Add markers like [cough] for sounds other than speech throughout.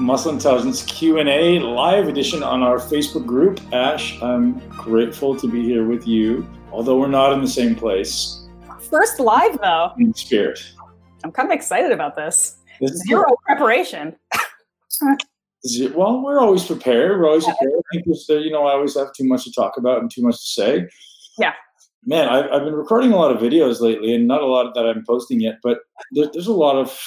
Muscle Intelligence Q&A live edition on our Facebook group. Ash, I'm grateful to be here with you, although we're not in the same place. First live though. In spirit. I'm kind of excited about this. this Zero preparation. [laughs] well, we're always prepared. We're always yeah. prepared. I think just, you know, I always have too much to talk about and too much to say. Yeah. Man, I've, I've been recording a lot of videos lately, and not a lot that I'm posting yet, but there, there's a lot of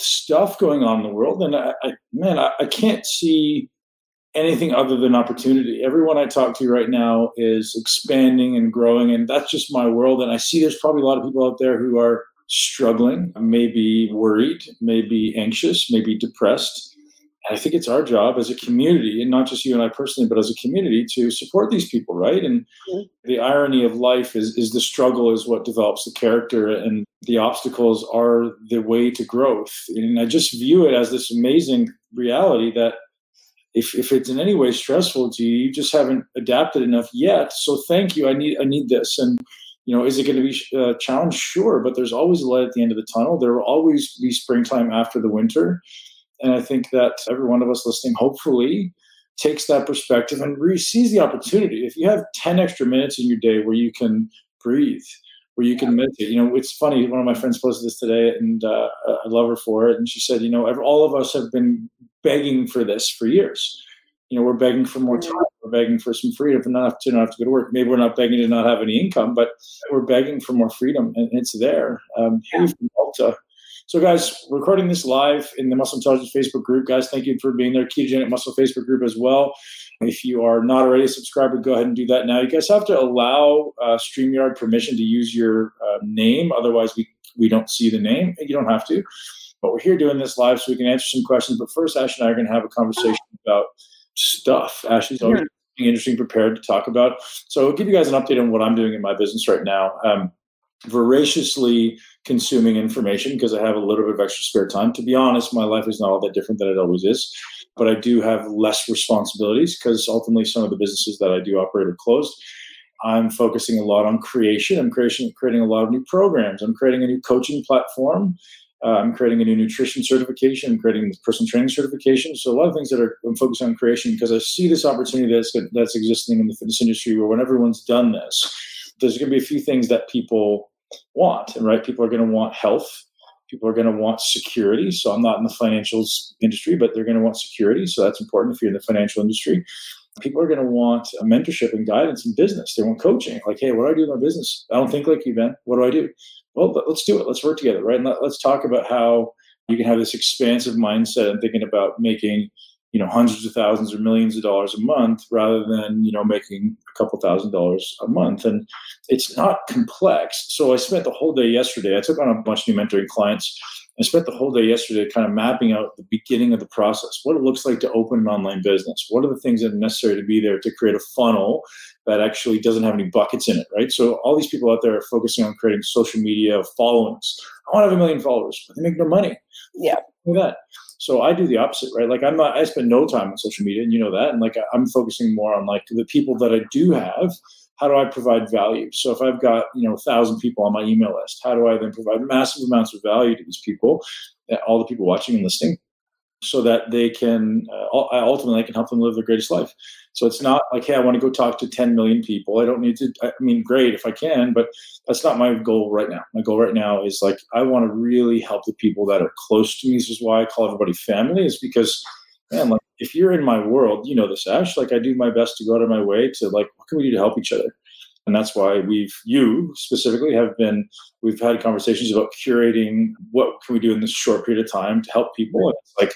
stuff going on in the world, and I, I man, I, I can't see anything other than opportunity. Everyone I talk to right now is expanding and growing, and that's just my world. And I see there's probably a lot of people out there who are struggling, maybe worried, maybe anxious, maybe depressed. I think it's our job as a community, and not just you and I personally, but as a community, to support these people, right? And mm-hmm. the irony of life is is the struggle is what develops the character, and the obstacles are the way to growth. And I just view it as this amazing reality that if if it's in any way stressful to you, you just haven't adapted enough yet. So thank you. I need I need this, and you know, is it going to be a uh, challenge? Sure, but there's always a light at the end of the tunnel. There will always be springtime after the winter and I think that every one of us listening, hopefully, takes that perspective and really sees the opportunity. If you have 10 extra minutes in your day where you can breathe, where you can meditate, you know, it's funny. One of my friends posted this today, and uh, I love her for it. And she said, you know, all of us have been begging for this for years. You know, we're begging for more time. We're begging for some freedom, not to not have to go to work. Maybe we're not begging to not have any income, but we're begging for more freedom, and it's there. Um, hey, from Malta, so, guys, recording this live in the Muscle Intelligence Facebook group. Guys, thank you for being there. Ketogenic Muscle Facebook group as well. If you are not already a subscriber, go ahead and do that now. You guys have to allow uh, StreamYard permission to use your uh, name. Otherwise, we, we don't see the name. You don't have to. But we're here doing this live so we can answer some questions. But first, Ash and I are going to have a conversation about stuff. Ashley's always interesting, prepared to talk about. So I'll give you guys an update on what I'm doing in my business right now. Um, voraciously consuming information because I have a little bit of extra spare time. To be honest, my life is not all that different than it always is, but I do have less responsibilities because ultimately some of the businesses that I do operate are closed. I'm focusing a lot on creation. I'm creation, creating a lot of new programs. I'm creating a new coaching platform. Uh, I'm creating a new nutrition certification. I'm creating personal training certification. So a lot of things that are I'm focused on creation because I see this opportunity that's that's existing in the fitness industry where when everyone's done this, there's going to be a few things that people want, And right? People are going to want health. People are going to want security. So I'm not in the financials industry, but they're going to want security. So that's important if you're in the financial industry. People are going to want a mentorship and guidance in business. They want coaching. Like, hey, what do I do in my business? I don't think like you, Ben. What do I do? Well, let's do it. Let's work together, right? And let, let's talk about how you can have this expansive mindset and thinking about making you know hundreds of thousands or millions of dollars a month rather than you know making a couple thousand dollars a month. And it's not complex. So i spent the whole day yesterday i took on a bunch of new mentoring clients. I spent the whole day yesterday kind of mapping out the beginning of the process what it looks like to open an online business what are the things that are necessary to be there to create a funnel that actually doesn't have any buckets in it right? So all these people out there are focusing on creating social media followings. I want to have a million followers but they make no money. Yeah. That so I do the opposite, right? Like I'm not, I spend no time on social media and you know that. And like I'm focusing more on like the people that I do have, how do I provide value? So if I've got, you know, a thousand people on my email list, how do I then provide massive amounts of value to these people, uh, all the people watching and listening? So that they can uh, ultimately I can help them live their greatest life. So it's not like, hey, I want to go talk to 10 million people. I don't need to. I mean, great if I can, but that's not my goal right now. My goal right now is like I want to really help the people that are close to me. This is why I call everybody family. Is because man, like if you're in my world, you know this, Ash. Like I do my best to go out of my way to like, what can we do to help each other? And that's why we've you specifically have been we've had conversations about curating what can we do in this short period of time to help people. And it's like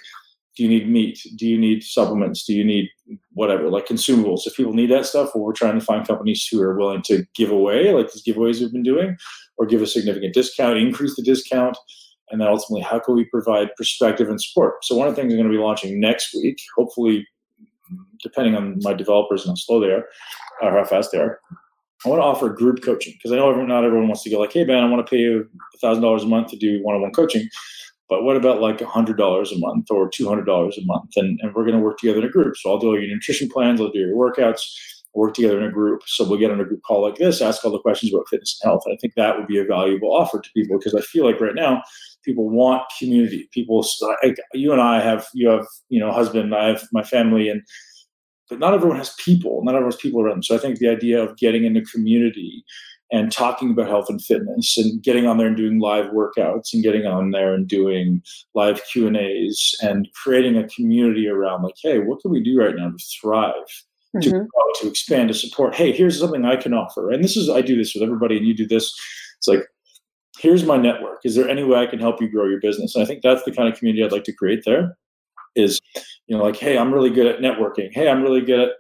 do you need meat? Do you need supplements? Do you need whatever like consumables? If people need that stuff well we're trying to find companies who are willing to give away like these giveaways we've been doing or give a significant discount increase the discount. And then ultimately how can we provide perspective and support? So one of the things i'm going to be launching next week hopefully depending on my developers and how slow they are or how fast they are I want to offer group coaching because I know not everyone wants to go like, hey, Ben, I want to pay you thousand dollars a month to do one-on-one coaching. But what about like hundred dollars a month or two hundred dollars a month? And, and we're going to work together in a group. So I'll do your nutrition plans, I'll do your workouts, work together in a group. So we'll get on a group call like this, ask all the questions about fitness and health. And I think that would be a valuable offer to people because I feel like right now People want community. People, like you and I have, you have, you know, husband, I have my family, and but not everyone has people. Not everyone has people around them. So I think the idea of getting into community and talking about health and fitness and getting on there and doing live workouts and getting on there and doing live q and a's and creating a community around like hey what can we do right now to thrive mm-hmm. to grow, to expand to support hey here's something i can offer and this is i do this with everybody and you do this it's like here's my network is there any way i can help you grow your business and i think that's the kind of community i'd like to create there is you know like hey i'm really good at networking hey i'm really good at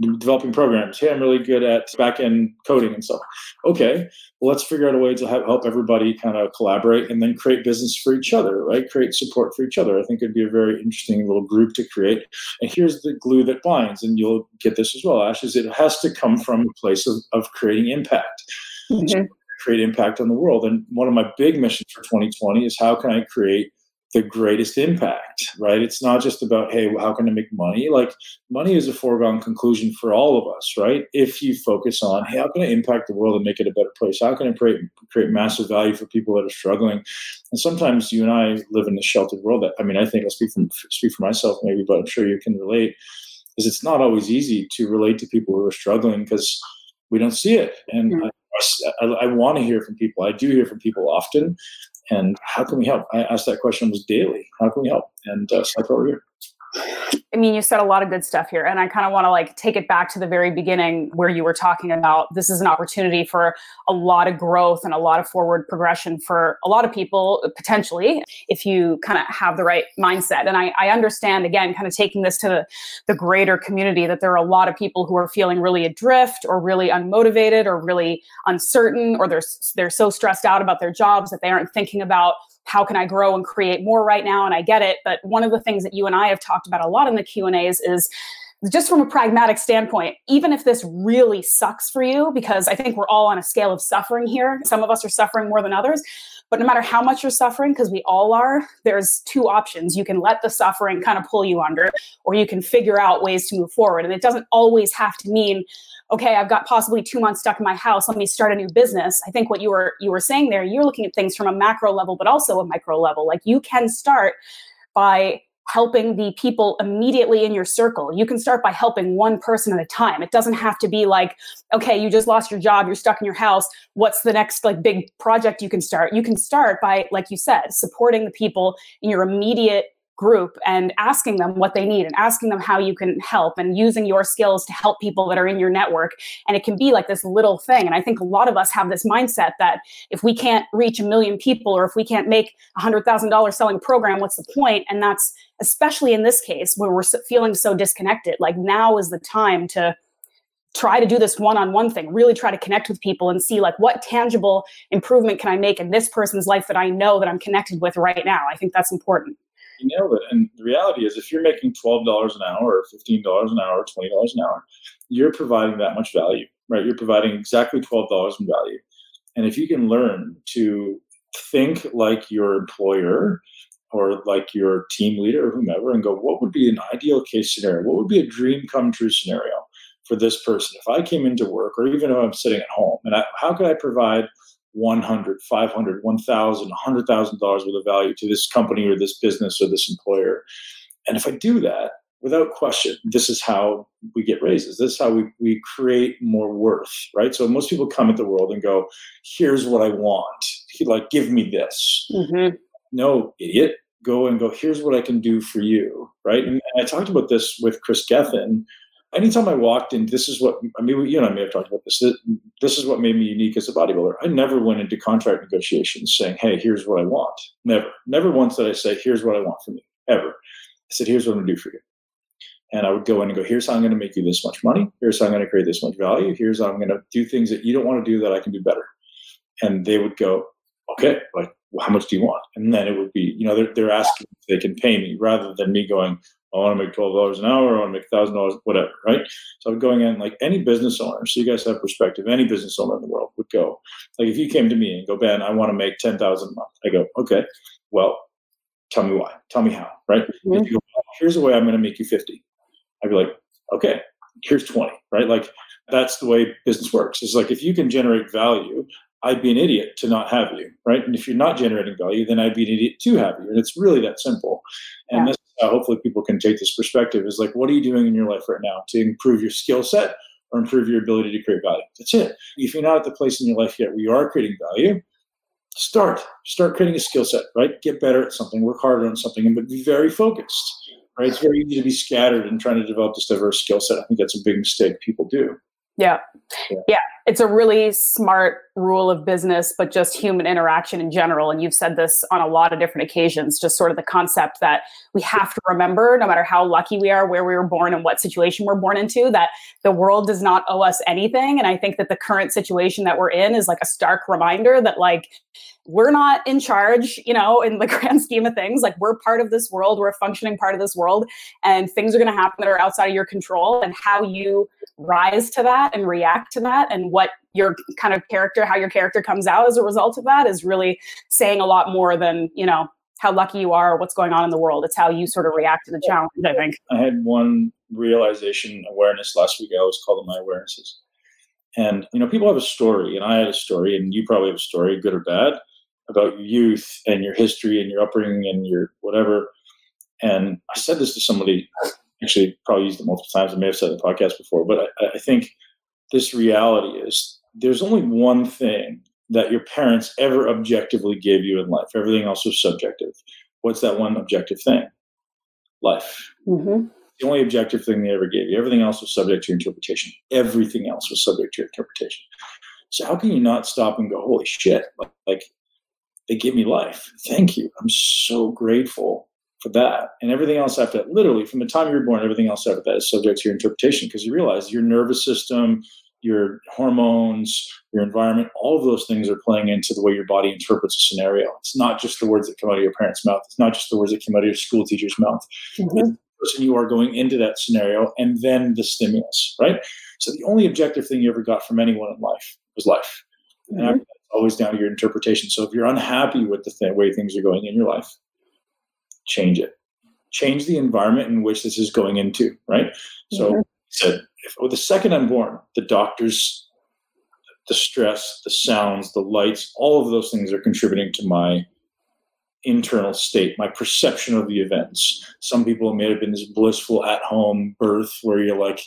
developing programs. Hey, I'm really good at back end coding and stuff. Okay, well, let's figure out a way to help everybody kind of collaborate and then create business for each other, right? Create support for each other. I think it'd be a very interesting little group to create. And here's the glue that binds, and you'll get this as well, Ash, is it has to come from a place of, of creating impact. Mm-hmm. create impact on the world. And one of my big missions for 2020 is how can I create the greatest impact, right? It's not just about, hey, how can I make money? Like, money is a foregone conclusion for all of us, right? If you focus on, hey, how can I impact the world and make it a better place? How can I create, create massive value for people that are struggling? And sometimes you and I live in a sheltered world. That, I mean, I think I'll speak, from, speak for myself maybe, but I'm sure you can relate, is it's not always easy to relate to people who are struggling because we don't see it. And mm-hmm. I, I, I want to hear from people. I do hear from people often, and how can we help? I ask that question almost daily. How can we help? And uh, so that's we're here. I mean, you said a lot of good stuff here, and I kind of want to like take it back to the very beginning where you were talking about this is an opportunity for a lot of growth and a lot of forward progression for a lot of people potentially if you kind of have the right mindset. And I, I understand again, kind of taking this to the, the greater community that there are a lot of people who are feeling really adrift or really unmotivated or really uncertain or they're they're so stressed out about their jobs that they aren't thinking about how can I grow and create more right now? And I get it. But one of the things that you and I have talked about a lot in the Q and A's is just from a pragmatic standpoint, even if this really sucks for you, because I think we're all on a scale of suffering here. Some of us are suffering more than others. But no matter how much you're suffering, because we all are, there's two options. You can let the suffering kind of pull you under, or you can figure out ways to move forward. And it doesn't always have to mean okay, I've got possibly two months stuck in my house. Let me start a new business. I think what you were you were saying there, you're looking at things from a macro level, but also a micro level. Like you can start by helping the people immediately in your circle. You can start by helping one person at a time. It doesn't have to be like, okay, you just lost your job, you're stuck in your house. What's the next like big project you can start? You can start by, like you said, supporting the people in your immediate group and asking them what they need and asking them how you can help and using your skills to help people that are in your network. And it can be like this little thing. And I think a lot of us have this mindset that if we can't reach a million people or if we can't make a $100,000 selling program, what's the point? And that's especially in this case where we're feeling so disconnected. Like now is the time to try to do this one-on-one thing really try to connect with people and see like what tangible improvement can i make in this person's life that i know that i'm connected with right now i think that's important you nailed it. And the reality is, if you're making twelve dollars an hour, or fifteen dollars an hour, or twenty dollars an hour, you're providing that much value, right? You're providing exactly twelve dollars in value. And if you can learn to think like your employer or like your team leader or whomever, and go, what would be an ideal case scenario? What would be a dream come true scenario for this person? If I came into work, or even if I'm sitting at home, and I, how could I provide 100 500 1000 100000 dollars worth of value to this company or this business or this employer. And if i do that without question this is how we get raises. This is how we, we create more worth right? So most people come at the world and go here's what i want. Like give me this. Mm-hmm. no idiot. Go and go here's what i can do for you right? And, and i talked about this with chris gethin anytime I walked in, this is what I mean. You and I may have talked about this. This is what made me unique as a bodybuilder. I never went into contract negotiations saying, "Hey, here's what I want." Never, never once did I say, "Here's what I want from you." Ever. I said, "Here's what I'm to do for you." And I would go in and go, "Here's how I'm to make you this much money. Here's how I'm to create this much value. Here's how I'm to do things that you don't want to do that I can do better." And they would go, "Okay, like." Well, how much do you want? And then it would be, you know, they're, they're asking if they can pay me rather than me going, I want to make twelve dollars an hour. I want to make thousand dollars, whatever, right? So I'm going in like any business owner. So you guys have perspective. Any business owner in the world would go like if you came to me and go, Ben, I want to make ten thousand a month. I go, okay, well, tell me why. Tell me how, right? Mm-hmm. If you go, here's the way I'm going to make you fifty. I'd be like, okay, here's twenty, right? Like that's the way business works. It's like if you can generate value, I'd be an idiot to not have you, right? And if you're not generating value, then I'd be an idiot to have you. And it's really that simple. And yeah. this, uh, hopefully people can take this perspective is like, what are you doing in your life right now to improve your skill set or improve your ability to create value? That's it. If you're not at the place in your life yet where you are creating value, start. Start creating a skill set, right? Get better at something, work harder on something, and but be very focused. Right? It's very easy to be scattered and trying to develop this diverse skill set. I think that's a big mistake people do. Yeah. yeah. Yeah. It's a really smart rule of business, but just human interaction in general. And you've said this on a lot of different occasions, just sort of the concept that we have to remember, no matter how lucky we are, where we were born and what situation we're born into, that the world does not owe us anything. And I think that the current situation that we're in is like a stark reminder that, like, we're not in charge, you know, in the [laughs] grand scheme of things. Like we're part of this world, we're a functioning part of this world, and things are going to happen that are outside of your control. And how you rise to that and react to that, and what your kind of character, how your character comes out as a result of that, is really saying a lot more than you know how lucky you are, or what's going on in the world. It's how you sort of react to the challenge. I think. I had one realization awareness last week. I always call them my awarenesses. And you know, people have a story, and I had a story, and you probably have a story, good or bad about your youth and your history and your upbringing and your whatever. And I said this to somebody, actually, probably used it multiple times. I may have said the podcast before, but I, I think this reality is there's only one thing that your parents ever objectively gave you in life. Everything else was subjective. What's that one objective thing? Life. Mm-hmm. The only objective thing they ever gave you. Everything else was subject to your interpretation. Everything else was subject to your interpretation. So how can you not stop and go, holy shit? Like, they give me life. Thank you. I'm so grateful for that. And everything else after that, literally from the time you were born, everything else after that is subject to your interpretation because you realize your nervous system, your hormones, your environment, all of those things are playing into the way your body interprets a scenario. It's not just the words that come out of your parents' mouth. It's not just the words that come out of your school teacher's mouth. Mm-hmm. It's the person you are going into that scenario and then the stimulus, right? So the only objective thing you ever got from anyone in life was life. Mm-hmm. And it's always down to your interpretation. So if you're unhappy with the th- way things are going in your life, change it. Change the environment in which this is going into, right? So mm-hmm. Said, if, with the second unborn, the doctors, the stress, the sounds, the lights, all of those things are contributing to my internal state, my perception of the events. Some people may have been this blissful at home birth where you're like,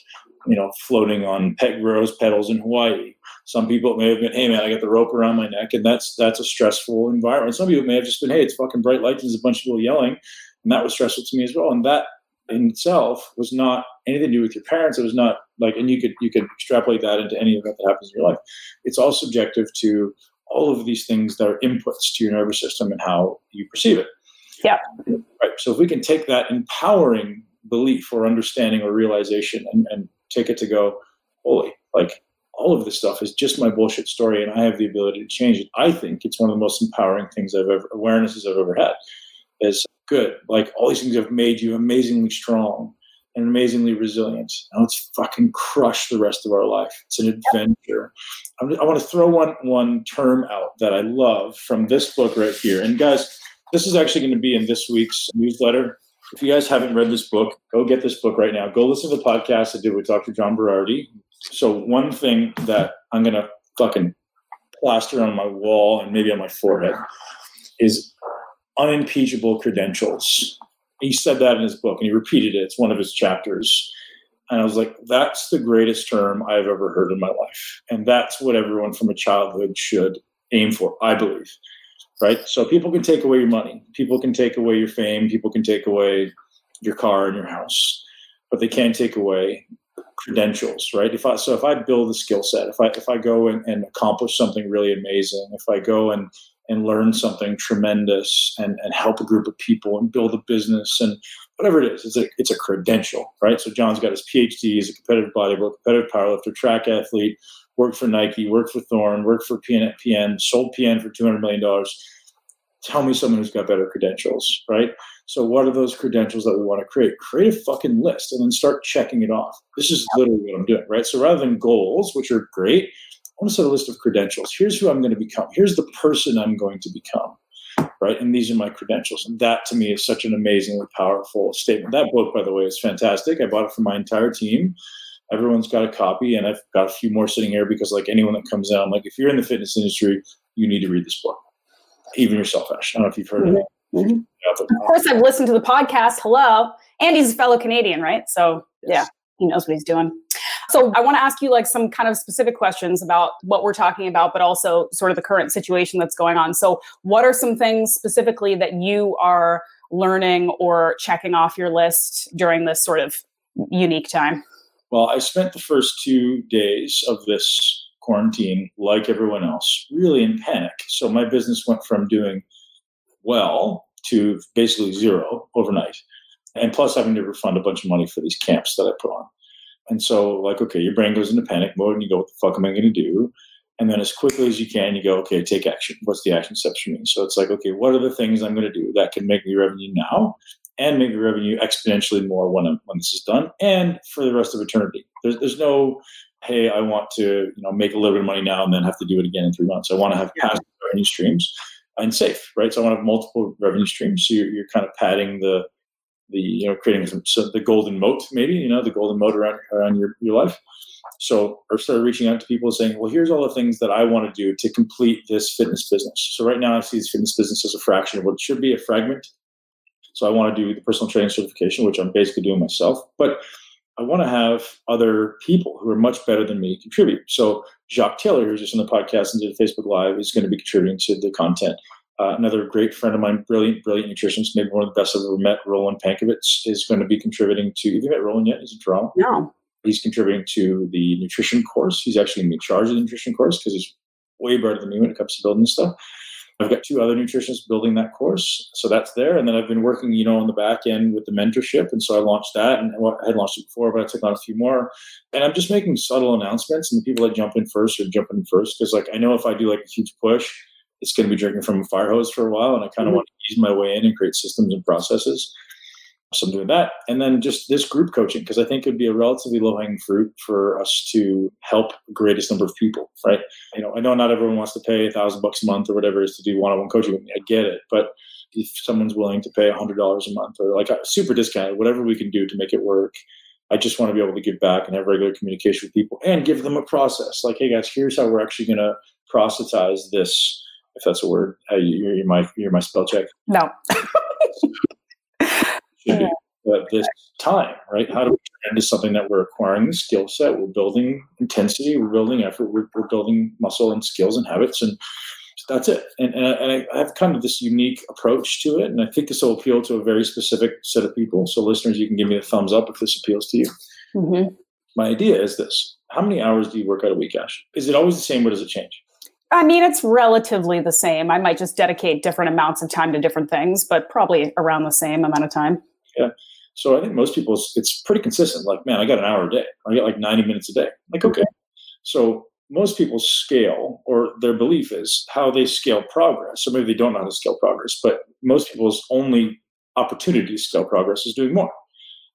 you know, floating on pet rose petals in Hawaii. Some people may have been, hey man, I got the rope around my neck, and that's that's a stressful environment. Some people may have just been, hey, it's fucking bright lights, there's a bunch of people yelling, and that was stressful to me as well. And that in itself was not anything to do with your parents. It was not like, and you could you could extrapolate that into any event that happens in your life. It's all subjective to all of these things that are inputs to your nervous system and how you perceive it. Yeah. Right. So if we can take that empowering belief or understanding or realization and, and take it to go, holy, like all of this stuff is just my bullshit story and I have the ability to change it. I think it's one of the most empowering things I've ever, awarenesses I've ever had is good. Like all these things have made you amazingly strong and amazingly resilient. Now let's fucking crush the rest of our life. It's an adventure. I'm, i want to throw one, one term out that I love from this book right here. And guys, this is actually going to be in this week's newsletter. If you guys haven't read this book, go get this book right now. Go listen to the podcast I did with Dr. John Berardi. So one thing that I'm gonna fucking plaster on my wall and maybe on my forehead is unimpeachable credentials. He said that in his book and he repeated it. It's one of his chapters. And I was like, that's the greatest term I've ever heard in my life. And that's what everyone from a childhood should aim for, I believe right? So people can take away your money, people can take away your fame, people can take away your car and your house, but they can't take away credentials, right? If I so if I build a skill set, if I if I go and, and accomplish something really amazing, if I go and and learn something tremendous and, and help a group of people and build a business and whatever it is, it's a it's a credential, right? So John's got his PhD, he's a competitive bodybuilder, competitive powerlifter, track athlete, worked for Nike, worked for Thorne, worked for PN, PN sold PN for $200 million. Tell me someone who's got better credentials, right? So, what are those credentials that we want to create? Create a fucking list and then start checking it off. This is literally what I'm doing, right? So, rather than goals, which are great, want to set a list of credentials. Here's who I'm going to become. Here's the person I'm going to become, right? And these are my credentials. And that to me is such an amazingly powerful statement. That book, by the way, is fantastic. I bought it for my entire team Everyone's got a copy, and I've got a few more sitting here because, like anyone that comes out, I'm like, if you're in the fitness industry, you need to read this book. Even yourself, Ash. I don't know if you've heard mm-hmm. of it. Mm-hmm. Of course, I've listened to the podcast. Hello, and he's a fellow Canadian, right? So yes. yeah, he knows what he's doing. So I want to ask you like some kind of specific questions about what we're talking about, but also sort of the current situation that's going on. So, what are some things specifically that you are learning or checking off your list during this sort of unique time? Well, I spent the first two days of this quarantine, like everyone else, really in panic. So my business went from doing well to basically zero overnight. And plus having to refund a bunch of money for these camps that I put on. And so, like, okay, your brain goes into panic mode and you go, what the fuck am I going to do? And then as quickly as you can, you go, okay, take action. What's the action steps for me? So it's like, okay, what are the things I'm going to do that can make me revenue now and make me revenue exponentially more when, I'm, when this is done and for the rest of eternity? There's, there's no, hey, I want to, you know, make a little bit of money now and then have to do it again in three months. I want to have passive revenue streams and safe, right? So I want to have multiple revenue streams. So you're, you're kind of padding the, the you know creating some so the golden moat maybe you know the golden moat around around your, your life so I started reaching out to people saying, well, here's all the things that I want to do to complete this fitness business. So right now I see this fitness business as a fraction of what should be a fragment. So I want to do the personal training certification, which I'm basically doing myself. But I want to have other people who are much better than me contribute. So Jacques Taylor, who's just on the podcast and did a Facebook Live, is going to be contributing to the content. Uh, another great friend of mine, brilliant, brilliant nutritionist, maybe one of the best I've ever met, Roland Pankovitz, is going to be contributing to. Have you met Roland yet? He's in Toronto. No. He's contributing to the nutrition course. He's actually going to be in charge of the nutrition course because he's way better than me when it comes to building stuff. I've got two other nutritionists building that course, so that's there. And then I've been working, you know, on the back end with the mentorship, and so I launched that, and I had launched it before, but I took on a few more. And I'm just making subtle announcements, and the people that jump in first are jumping in first because, like, I know if I do like a huge push, it's going to be drinking from a fire hose for a while, and I kind of mm-hmm. want to ease my way in and create systems and processes. So I'm doing that, and then just this group coaching because I think it would be a relatively low hanging fruit for us to help the greatest number of people. Right? You know, I know not everyone wants to pay a thousand bucks a month or whatever it is to do one on one coaching. I get it, but if someone's willing to pay a hundred dollars a month or like a super discounted, whatever we can do to make it work, I just want to be able to give back and have regular communication with people and give them a process. Like, hey guys, here's how we're actually going to processize this if that's a word. Hey, you're, you're my you're my spell check. No. [laughs] yeah. But this time, right? How do we turn into something that we're acquiring the skill set, we're building intensity, we're building effort, we're, we're building muscle and skills and habits, and that's it. And, and, I, and I have kind of this unique approach to it, and I think this will appeal to a very specific set of people. So, listeners, you can give me a thumbs up if this appeals to you. Mm-hmm. My idea is this: How many hours do you work out a week, Ash? Is it always the same, or does it change? I mean, it's relatively the same. I might just dedicate different amounts of time to different things, but probably around the same amount of time. Yeah. So I think most people, it's pretty consistent. Like, man, I got an hour a day. I get like 90 minutes a day. Like, okay. Mm-hmm. So most people scale, or their belief is how they scale progress. So maybe they don't know how to scale progress, but most people's only opportunity to scale progress is doing more.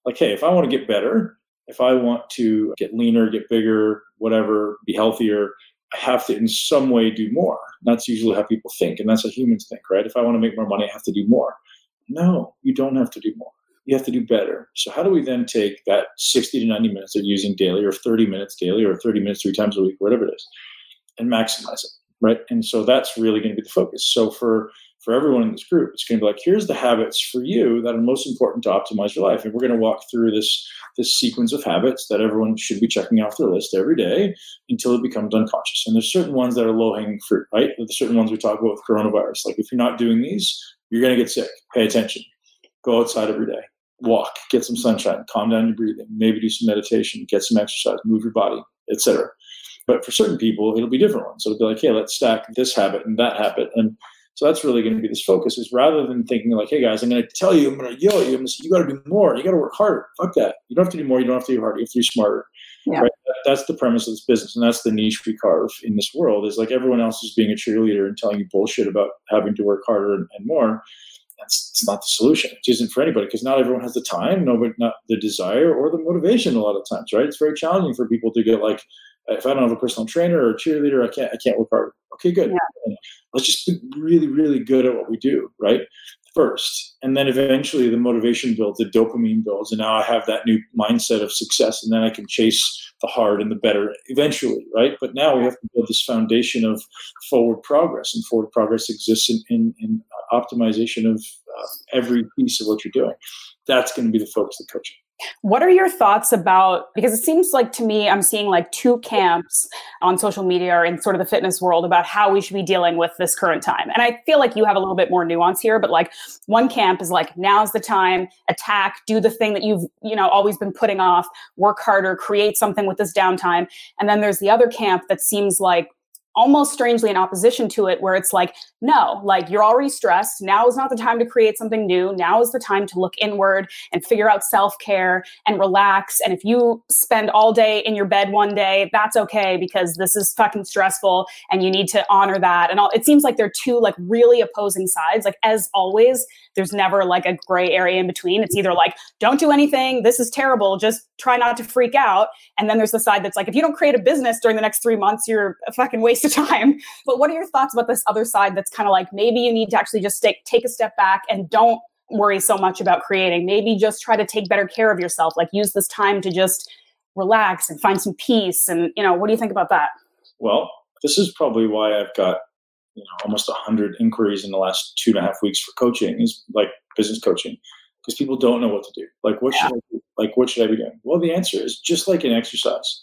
Like, hey, if I want to get better, if I want to get leaner, get bigger, whatever, be healthier, have to in some way do more. That's usually how people think, and that's how humans think, right? If I want to make more money, I have to do more. No, you don't have to do more. You have to do better. So how do we then take that 60 to 90 minutes they're using daily, or 30 minutes daily, or 30 minutes three times a week, whatever it is, and maximize it, right? And so that's really going to be the focus. So for for everyone in this group, it's going to be like, here's the habits for you that are most important to optimize your life. And we're going to walk through this, this sequence of habits that everyone should be checking off their list every day until it becomes unconscious. And there's certain ones that are low hanging fruit, right? There's certain ones we talk about with coronavirus. Like if you're not doing these, you're going to get sick. Pay attention. Go outside every day. Walk, get some sunshine, calm down your breathing, maybe do some meditation, get some exercise, move your body, etc. But for certain people, it'll be different ones. So it'll be like, hey, let's stack this habit and that habit. And so that's really going to be this focus is rather than thinking like, hey guys, I'm going to tell you, I'm going to yell at you, I'm you got to do more, you got to work harder. Fuck that. You don't have to do more, you don't have to do harder, you have to do smarter. Yeah. Right? That's the premise of this business, and that's the niche we carve in this world. Is like everyone else is being a cheerleader and telling you bullshit about having to work harder and, and more. That's, that's not the solution. It isn't for anybody because not everyone has the time, nobody, not the desire or the motivation. A lot of times, right? It's very challenging for people to get like If I don't have a personal trainer or a cheerleader, I can't I can't work hard. Okay, good. Yeah. Let's just be really, really good at what we do, right? First. And then eventually the motivation builds, the dopamine builds, and now I have that new mindset of success, and then I can chase the hard and the better eventually, right? But now we have to build this foundation of forward progress, and forward progress exists in, in, in optimization of uh, every piece of what you're doing. That's going to be the focus of coaching. What are your thoughts about because it seems like to me I'm seeing like two camps on social media or in sort of the fitness world about how we should be dealing with this current time. And I feel like you have a little bit more nuance here, but like one camp is like now's the time, attack, do the thing that you've, you know, always been putting off, work harder, create something with this downtime. And then there's the other camp that seems like almost strangely in opposition to it where it's like no like you're already stressed. Now is not the time to create something new. Now is the time to look inward and figure out self-care and relax. And if you spend all day in your bed one day that's okay because this is fucking stressful and you need to honor that. And all it seems like they're two like really opposing sides. Like as always there's never like a gray area in between it's either like don't do anything this is terrible just try not to freak out and then there's the side that's like if you don't create a business during the next 3 months you're a fucking waste waste of time. [laughs] But what are your thoughts about this other side that's kind of like maybe you need to actually just take, take a step back and don't worry so much about creating. Maybe just try to take better care of yourself. Like use this time to just relax and find some peace. And, you know, what do you think about that? Well, this is probably why I've got, you know, almost 100 inquiries in the last two and a half weeks for coaching, is like business coaching, because people don't know what to do. Like, what yeah. should I do? Like, what should I be doing? Well, the answer is just like an exercise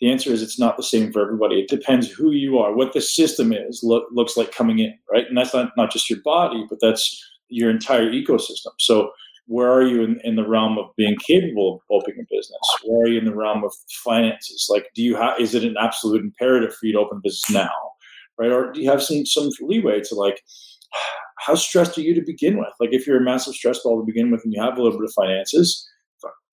the answer is it's not the same for everybody. It depends who you are, what the system is look, looks like coming in, right? And that's not, not just your body, but that's your entire ecosystem. So where are you in, in the realm of being capable of opening a business? Where are you in the realm of finances? Like, do you have, is it an absolute imperative for you to open a business now? Right. Or do you have some, some leeway to like, how stressed are you to begin with? Like if you're a massive stress ball to begin with and you have a little bit of finances,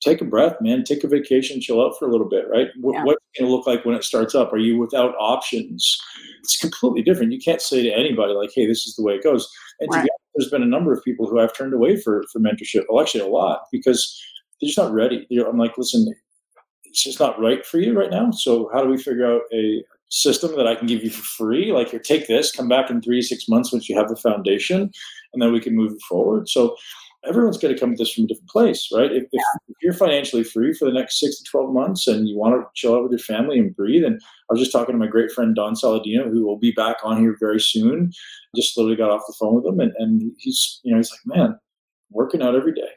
take a breath, man. Take a vacation, chill out for a little bit, right? Yeah. What's it going to look like when it starts up? Are you without options? It's completely different. You can't say to anybody like, "Hey, this is the way it goes." And right. honest, there's been a number of people who I've turned away for for mentorship. Well, actually, a lot because they're just not ready. I'm like, listen, it's just not right for you right now. So how do we figure out a system that I can give you for free? Like, here, take this, come back in three six months once you have the foundation, and then we can move forward. So everyone's going to come at this from a different place, right? If, yeah. if, you're financially free for the next six to 12 months and you want to chill out with your family and breathe, and I was just talking to my great friend Don Saladino, who will be back on here very soon. Just literally got off the phone with him, and, and he's, you know, he's like, man, working out every day.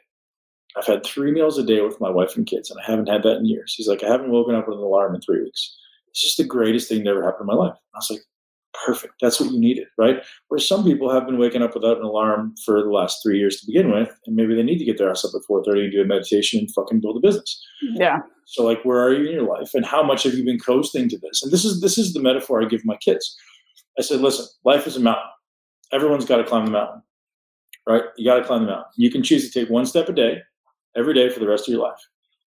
I've had three meals a day with my wife and kids, and I haven't had that in years. He's like, I haven't woken up with an alarm in three weeks. It's just the greatest thing that ever happened in my life. I was like, perfect. That's what you needed, right? Where some people have been waking up without an alarm for the last three years to begin with, and maybe they need to get their ass up at 4:30 and do a meditation and fucking build a business. Yeah. So like, where are you in your life, and how much have you been coasting to this? And this is this is the metaphor I give my kids. I said, listen, life is a mountain. Everyone's got to climb the mountain, right? You got to climb the mountain. You can choose to take one step a day, every day for the rest of your life,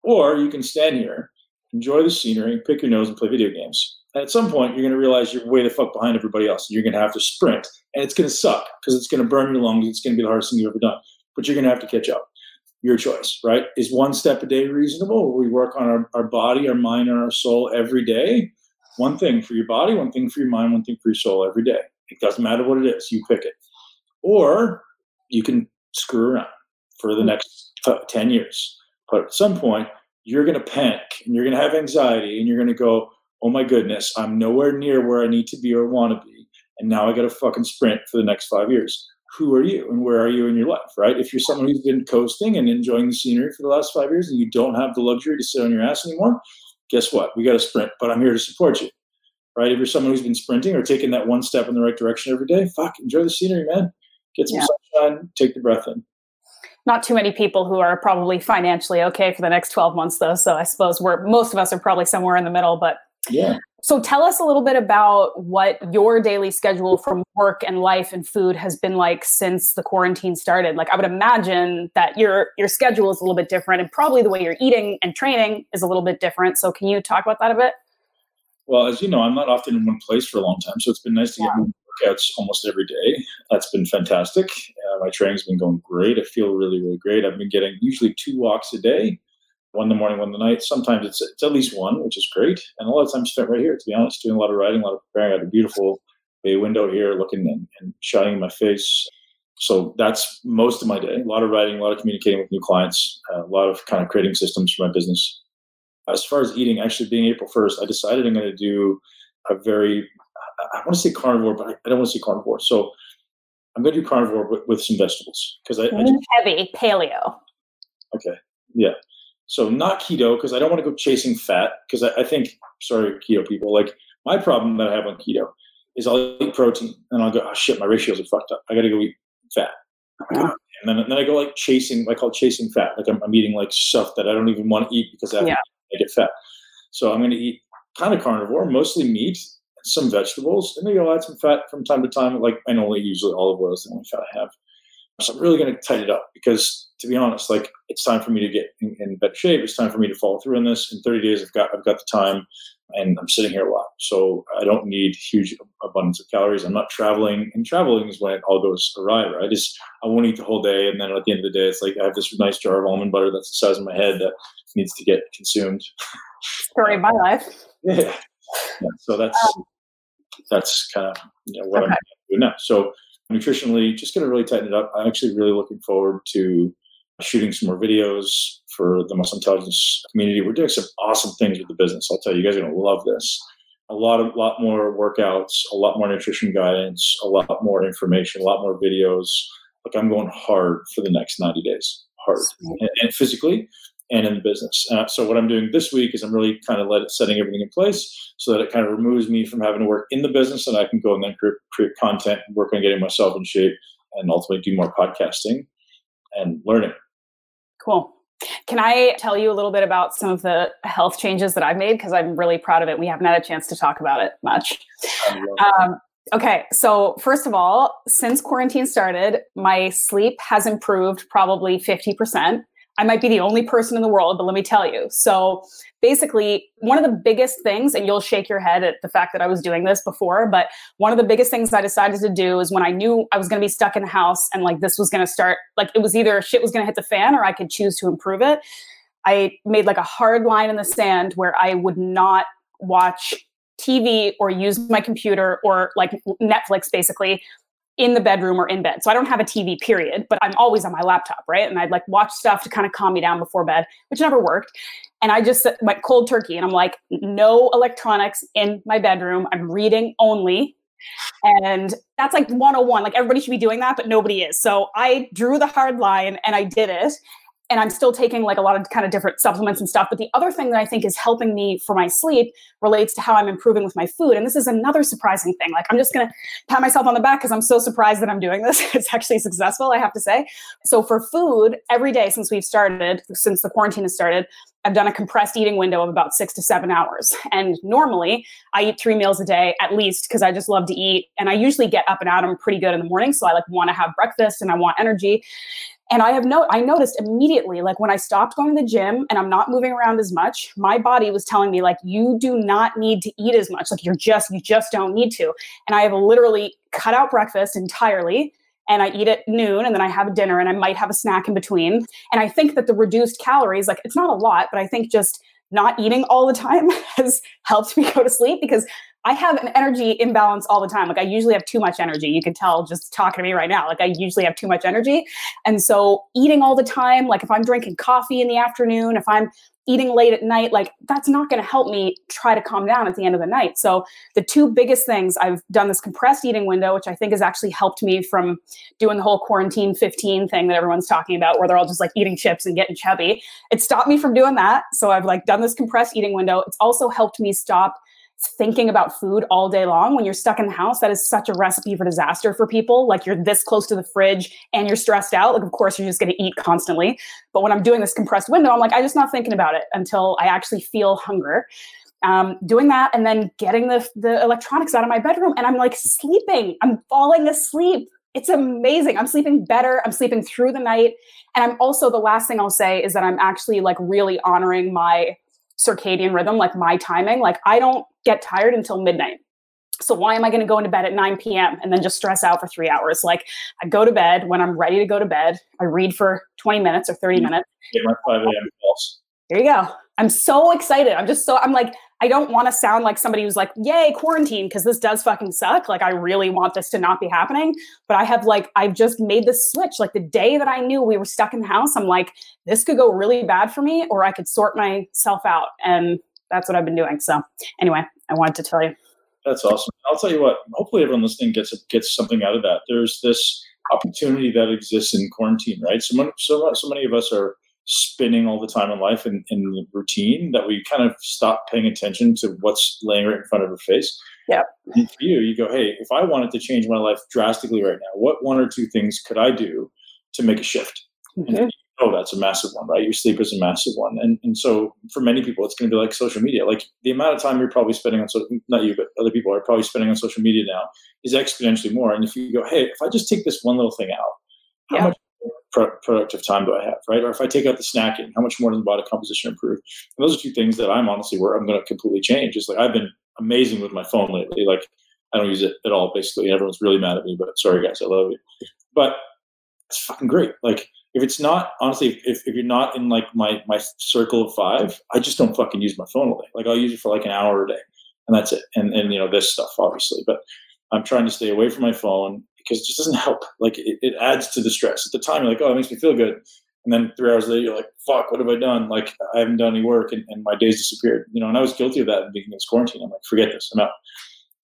or you can stand here, enjoy the scenery, pick your nose, and play video games and at some point, you're going to realize you're way the fuck behind everybody else. You're going to have to sprint, and it's going to suck because it's going to burn your lungs. It's going to be the hardest thing you've ever done. But you're going to have to catch up. Your choice, right? Is one step a day reasonable? We work on our, our body, our mind, and our soul every day. One thing for your body, one thing for your mind, one thing for your soul every day. It doesn't matter what it is. You pick it. Or you can screw around for the hmm. next uh, 10 years. But at some point, you're going to panic and you're going to have anxiety and you're going to go, oh my goodness, I'm nowhere near where I need to be or want to be. And now I got to fucking sprint for the next five years. Who are you and where are you in your life, right? If you're someone who's been coasting and enjoying the scenery for the last five years and you don't have the luxury to sit on your ass anymore, guess what? We got to sprint, but I'm here to support you, right? If you're someone who's been sprinting or taking that one step in the right direction every day, fuck, enjoy the scenery, man. Get some yeah. sunshine, take the breath in not too many people who are probably financially okay for the next 12 months though so i suppose we're most of us are probably somewhere in the middle but yeah. So tell us a little bit about what your daily schedule from work and life and food has been like since the quarantine started. Like I would imagine that your your schedule is a little bit different and probably the way you're eating and training is a little bit different. So can you talk about that a bit? Well, as you know, I'm not often in one place for a long time, so it's been nice to yeah. get workouts almost every day. That's been fantastic. Uh, my training's been going great. I feel really, really great. I've been getting usually two walks a day one in the morning, one in the night. Sometimes it's it's at least one, which is great. And a lot of times spent right here, to be honest, doing a lot of writing, a lot of preparing. I got a beautiful bay window here looking and, and shining in my face. So that's most of my day. A lot of writing, a lot of communicating with new clients, a lot of kind of creating systems for my business. As far as eating, actually being April 1st, I decided I'm going to do a very, I want to say carnivore, but I don't want to say carnivore. So I'm going to do carnivore with, with some vegetables because I, I just, heavy paleo. Okay. Yeah. So not keto because I don't want to go chasing fat because I, I, think sorry keto people like my problem that I have on keto is I'll eat protein and I'll go oh shit my ratios are fucked up I got to go eat fat mm-hmm. and then, and then I go like chasing I call chasing fat like I'm, I'm, eating like stuff that I don't even want to eat because I, yeah. I get fat so I'm going to eat kind of carnivore mostly meat some vegetables and maybe I'll add some fat from time to time like and only usually olive oil is the only fat I have so I'm really going to tighten it up because, to be honest, like it's time for me to get in, in better shape. It's time for me to follow through on this. In 30 days, I've got I've got the time, and I'm sitting here a lot, so I don't need huge abundance of calories. I'm not traveling, and traveling is when it all goes awry, right? I just I won't eat the whole day, and then at the end of the day, it's like I have this nice jar of almond butter that's the size of my head that needs to get consumed. Story of my life. [laughs] Yeah. yeah. So that's um, that's kind of you know, what okay. I'm doing now. So nutritionally, just going to really tighten it up. I'm actually really looking forward to shooting some more videos for the muscle intelligence community. We're doing some awesome things with the business. I'll tell you, you guys are going to love this. A lot of, lot more workouts, a lot more nutrition guidance, a lot more information, a lot more videos. Like I'm going hard for the next 90 days, hard and, and physically and in the business. Uh, so what I'm doing this week is I'm really kind of let setting everything in place so that it kind of removes me from having to work in the business and I can go and then create, create content, work on getting myself in shape, and ultimately do more podcasting and learning. Cool. Can I tell you a little bit about some of the health changes that I've made? Because I'm really proud of it. We haven't had a chance to talk about it much. Um, okay, so first of all, since quarantine started, my sleep has improved probably 50%. I might be the only person in the world, but let me tell you. So basically, one of the biggest things, and you'll shake your head at the fact that I was doing this before, but one of the biggest things I decided to do is when I knew I was going to be stuck in the house and like this was going to start, like it was either shit was going to hit the fan or I could choose to improve it. I made like a hard line in the sand where I would not watch TV or use my computer or like Netflix basically in the bedroom or in bed. So I don't have a TV period, but I'm always on my laptop, right? And I'd like watch stuff to kind of calm me down before bed, which never worked. And I just uh, went cold turkey and I'm like, no electronics in my bedroom. I'm reading only. And that's like 101. Like everybody should be doing that, but nobody is. So I drew the hard line and I did it and I'm still taking like a lot of kind of different supplements and stuff. But the other thing that I think is helping me for my sleep relates to how I'm improving with my food. And this is another surprising thing. Like I'm just gonna pat myself on the back because I'm so surprised that I'm doing this. [laughs] it's actually successful, I have to say. So for food, every day since we've started, since the quarantine has started, I've done a compressed eating window of about six to seven hours. And normally I eat three meals a day at least because I just love to eat. And I usually get up and them pretty good in the morning. So I like want to have breakfast and I want energy. And I have no, I noticed immediately, like when I stopped going to the gym and I'm not moving around as much, my body was telling me, like, you do not need to eat as much. Like you're just, you just don't need to. And I have literally cut out breakfast entirely and I eat at noon and then I have dinner and I might have a snack in between. And I think that the reduced calories, like it's not a lot, but I think just not eating all the time [laughs] has helped me go to sleep because I have an energy imbalance all the time. Like I usually have too much energy. You can tell just talking to me right now. Like I usually have too much energy. And so eating all the time, like if I'm drinking coffee in the afternoon, if I'm eating late at night, like that's not going to help me try to calm down at the end of the night. So the two biggest things I've done this compressed eating window, which I think has actually helped me from doing the whole quarantine 15 thing that everyone's talking about, where they're all just like eating chips and getting chubby. It stopped me from doing that. So I've like done this compressed eating window. It's also helped me stop thinking about food all day long when you're stuck in the house that is such a recipe for disaster for people. Like you're this close to the fridge and you're stressed out like of course you're just going to eat constantly. But when i'm doing this compressed window i'm like i'm just not thinking about it until i actually feel hunger. Um, doing that and then getting the, the electronics out of my bedroom and i'm like sleeping. I'm falling asleep. It's amazing. I'm sleeping better. I'm sleeping through the night. And i'm also the last thing i'll say is that i'm actually like really honoring my circadian rhythm, like my timing. Like I don't get tired until midnight. So why am I going to go into bed at 9 p.m. and then just stress out for three hours? Like I go to bed when I'm ready to go to bed. I read for 20 minutes or 30 mm-hmm. minutes. Get my 5 a.m. There you go. I'm so excited. I'm just so I'm like I don't want to sound like somebody who's like, "Yay, quarantine," because this does fucking suck. Like I really want this to not be happening, but I have like I've just made this switch. Like the day that I knew we were stuck in the house, I'm like, this could go really bad for me, or I could sort myself out, and that's what I've been doing. So anyway, I wanted to tell you. That's awesome. I'll tell you what. Hopefully, everyone listening gets gets something out of that. There's this opportunity that exists in quarantine, right? So, so, so many of us are spinning all the time in life and in, the routine that we kind of stop paying attention to what's laying right in front of our face. Yeah. And for you, you go, hey, if I wanted to change my life drastically right now, what one or two things could I do to make a shift? Mm-hmm. Oh, that's a massive one, right? Your sleep is a massive one. And, and so for many people, it's going to be like social media. Like the amount of time you're probably spending on, so not you, but other people are probably spending on social media now is exponentially more. And if you go, hey, if I just take this one little thing out, how yeah. much pro- productive time do I have, right? Or if I take out the snacking, how much more does the body composition improve? And those are two things that I'm honestly where I'm going to completely change. Is like I've been amazing with my phone lately. Like I don't use it at all, basically. Everyone's really mad at me, but sorry guys, I love you. But it's fucking great. Like if it's not honestly, if, if you're not in like my my circle of five, I just don't fucking use my phone all day. Like I'll use it for like an hour a day, and that's it. And and you know this stuff obviously, but I'm trying to stay away from my phone because it just doesn't [laughs] help. Like it, it adds to the stress. At the time, you're like, oh, it makes me feel good. And then three hours later, you're like, fuck, what have I done? Like, I haven't done any work and, and my days disappeared. You know, and I was guilty of that in the beginning of quarantine. I'm like, forget this. I'm out.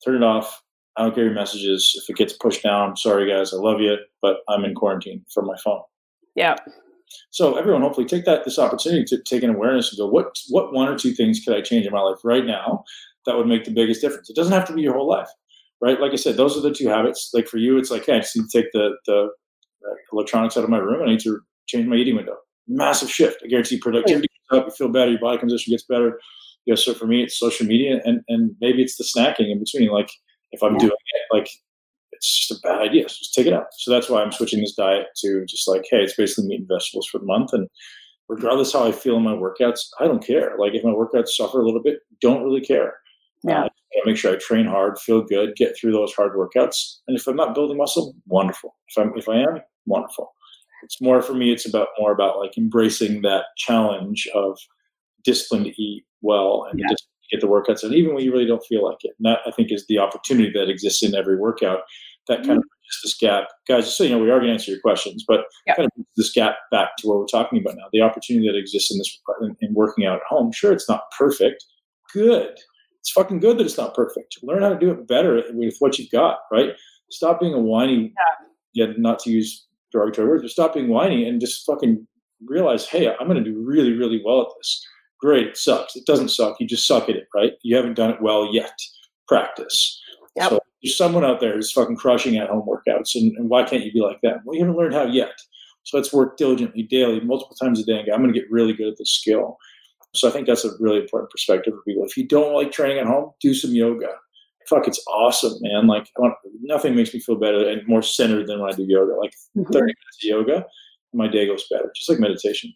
Turn it off. I don't get your messages. If it gets pushed down, sorry guys, I love you, but I'm in quarantine from my phone. Yeah. So everyone, hopefully, take that this opportunity to take an awareness and go, what what one or two things could I change in my life right now that would make the biggest difference? It doesn't have to be your whole life right? Like I said, those are the two habits. Like for you, it's like, hey, I just need to take the, the, the electronics out of my room. I need to change my eating window. Massive shift. I guarantee productivity goes up. You feel better. Your body composition gets better. You know, so for me, it's social media, and and maybe it's the snacking in between. Like if I'm yeah. doing it, like it's just a bad idea. So just take it out. So that's why I'm switching this diet to just like, hey, it's basically meat and vegetables for the month, and regardless how I feel in my workouts, I don't care. Like if my workouts suffer a little bit, don't really care. Yeah. Uh, make sure I train hard, feel good, get through those hard workouts. And if I'm not building muscle, wonderful. If I'm if I am, wonderful. It's more for me. It's about more about like embracing that challenge of discipline to eat well and yeah. just get the workouts and even when you really don't feel like it. And that I think is the opportunity that exists in every workout. That kind mm-hmm. of this gap, guys. Just so you know, we are going to answer your questions, but yeah. kind of this gap back to what we're talking about now. The opportunity that exists in this in, in working out at home. Sure, it's not perfect. Good it's fucking good that it's not perfect. Learn how to do it better with what you've got, right? Stop being a whiny, yeah, not to use derogatory words, but stop being whiny and just fucking realize, hey, I'm going to do really, really well at this. Great, it sucks. It doesn't suck. You just suck at it, right? You haven't done it well yet. Practice. Yep. So there's someone out there who's fucking crushing at home workouts, and, and why can't you be like that? Well, you haven't learned how yet. So let's work diligently, daily, multiple times a day. And go, I'm going to get really good at this skill. So I think that's a really important perspective for people. If you don't like training at home, do some yoga. Fuck, it's awesome, man. Like nothing makes me feel better and more centered than when I do yoga. Like mm-hmm. 30 minutes of yoga, my day goes better, just like meditation.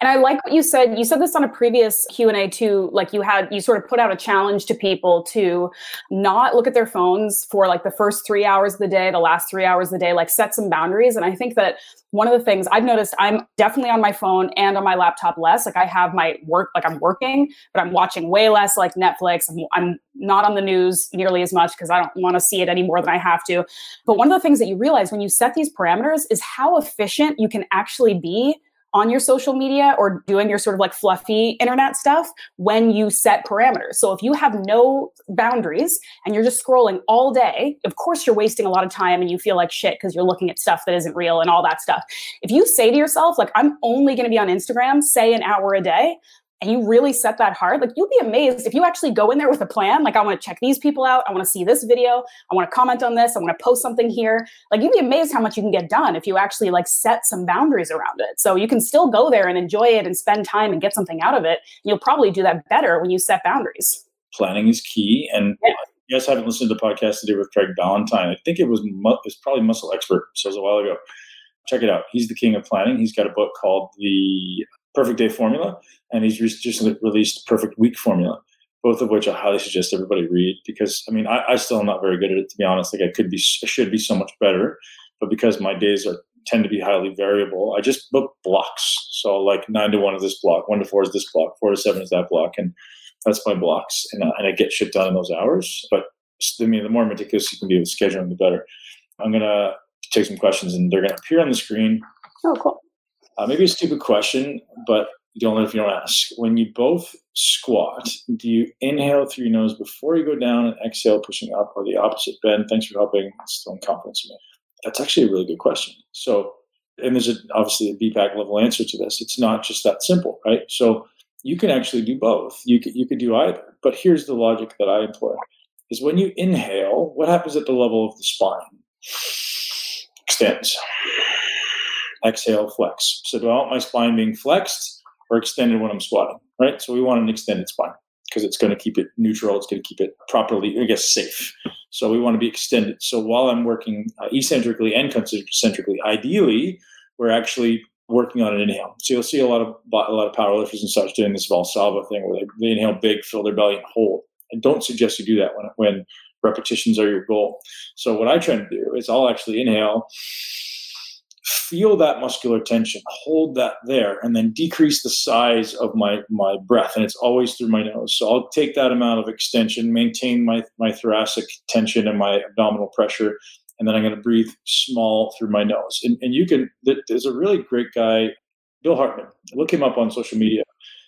And I like what you said. You said this on a previous Q&A too, like you had you sort of put out a challenge to people to not look at their phones for like the first 3 hours of the day, the last 3 hours of the day, like set some boundaries and I think that one of the things I've noticed I'm definitely on my phone and on my laptop less. Like I have my work like I'm working, but I'm watching way less like Netflix. I'm, I'm not on the news nearly as much because I don't want to see it any more than I have to. But one of the things that you realize when you set these parameters is how efficient you can actually be on your social media or doing your sort of like fluffy internet stuff when you set parameters. So if you have no boundaries and you're just scrolling all day, of course you're wasting a lot of time and you feel like shit because you're looking at stuff that isn't real and all that stuff. If you say to yourself, like, I'm only going to be on Instagram, say an hour a day, and you really set that hard, like you'll be amazed if you actually go in there with a plan. Like, I want to check these people out. I want to see this video. I want to comment on this. I want to post something here. Like, you'd be amazed how much you can get done if you actually like set some boundaries around it. So you can still go there and enjoy it and spend time and get something out of it. You'll probably do that better when you set boundaries. Planning is key. And yeah. you guys haven't listened to the podcast today with Craig Ballantyne. I think it was, it was probably Muscle Expert. So it was a while ago check it out. He's the king of planning. He's got a book called The Perfect Day Formula, and he's just released Perfect Week Formula, both of which I highly suggest everybody read because I mean I, I still am not very good at it to be honest. Like I could be, I should be so much better, but because my days are tend to be highly variable. I just book blocks. So like nine to one is this block, one to four is this block, four to seven is that block, and that's my blocks, and, uh, and I get shit done in those hours. But I mean, the more meticulous you can be with scheduling, the better. I'm gonna take some questions, and they're gonna appear on the screen. Oh, cool. Uh, maybe a stupid question, but you don't know if you don't ask. When you both squat, do you inhale through your nose before you go down and exhale, pushing up, or the opposite? Ben, thanks for helping instilling confidence in me. That's actually a really good question. So, and there's a, obviously a BPak level answer to this. It's not just that simple, right? So you can actually do both. You could, you could do either. But here's the logic that I employ: is when you inhale, what happens at the level of the spine? Extends. Exhale, flex. So do I want my spine being flexed or extended when I'm squatting? Right. So we want an extended spine because it's going to keep it neutral. It's going to keep it properly, I guess, safe. So we want to be extended. So while I'm working uh, eccentrically and concentrically, ideally, we're actually working on an inhale. So you'll see a lot of a lot of powerlifters and such doing this Valsalva thing where they, they inhale big, fill their belly, and hold. And don't suggest you do that when when repetitions are your goal. So what I try to do is I'll actually inhale feel that muscular tension, hold that there, and then decrease the size of my my breath. And it's always through my nose. So I'll take that amount of extension, maintain my my thoracic tension and my abdominal pressure, and then I'm going to breathe small through my nose. And, and you can. There's a really great guy, Bill Hartman. Look him up on social media.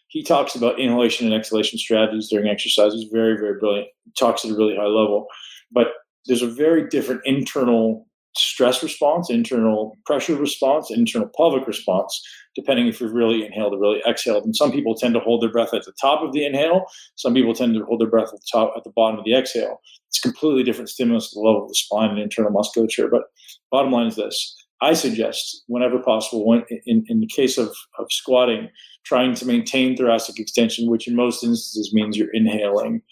He talks about inhalation and exhalation strategies during exercise. He's very very brilliant. He talks at a really high level, but there's a very different internal stress response, internal pressure response, internal pelvic response, depending if you've really inhaled or really exhaled. And some people tend to hold their breath at the top of the inhale. Some people tend to hold their breath at the top, at the bottom of the exhale. It's completely different stimulus at the level of the spine and internal musculature. But bottom line is this: I suggest, whenever possible, when, in, in the case of, of squatting, trying to maintain thoracic extension, which in most instances means you're inhaling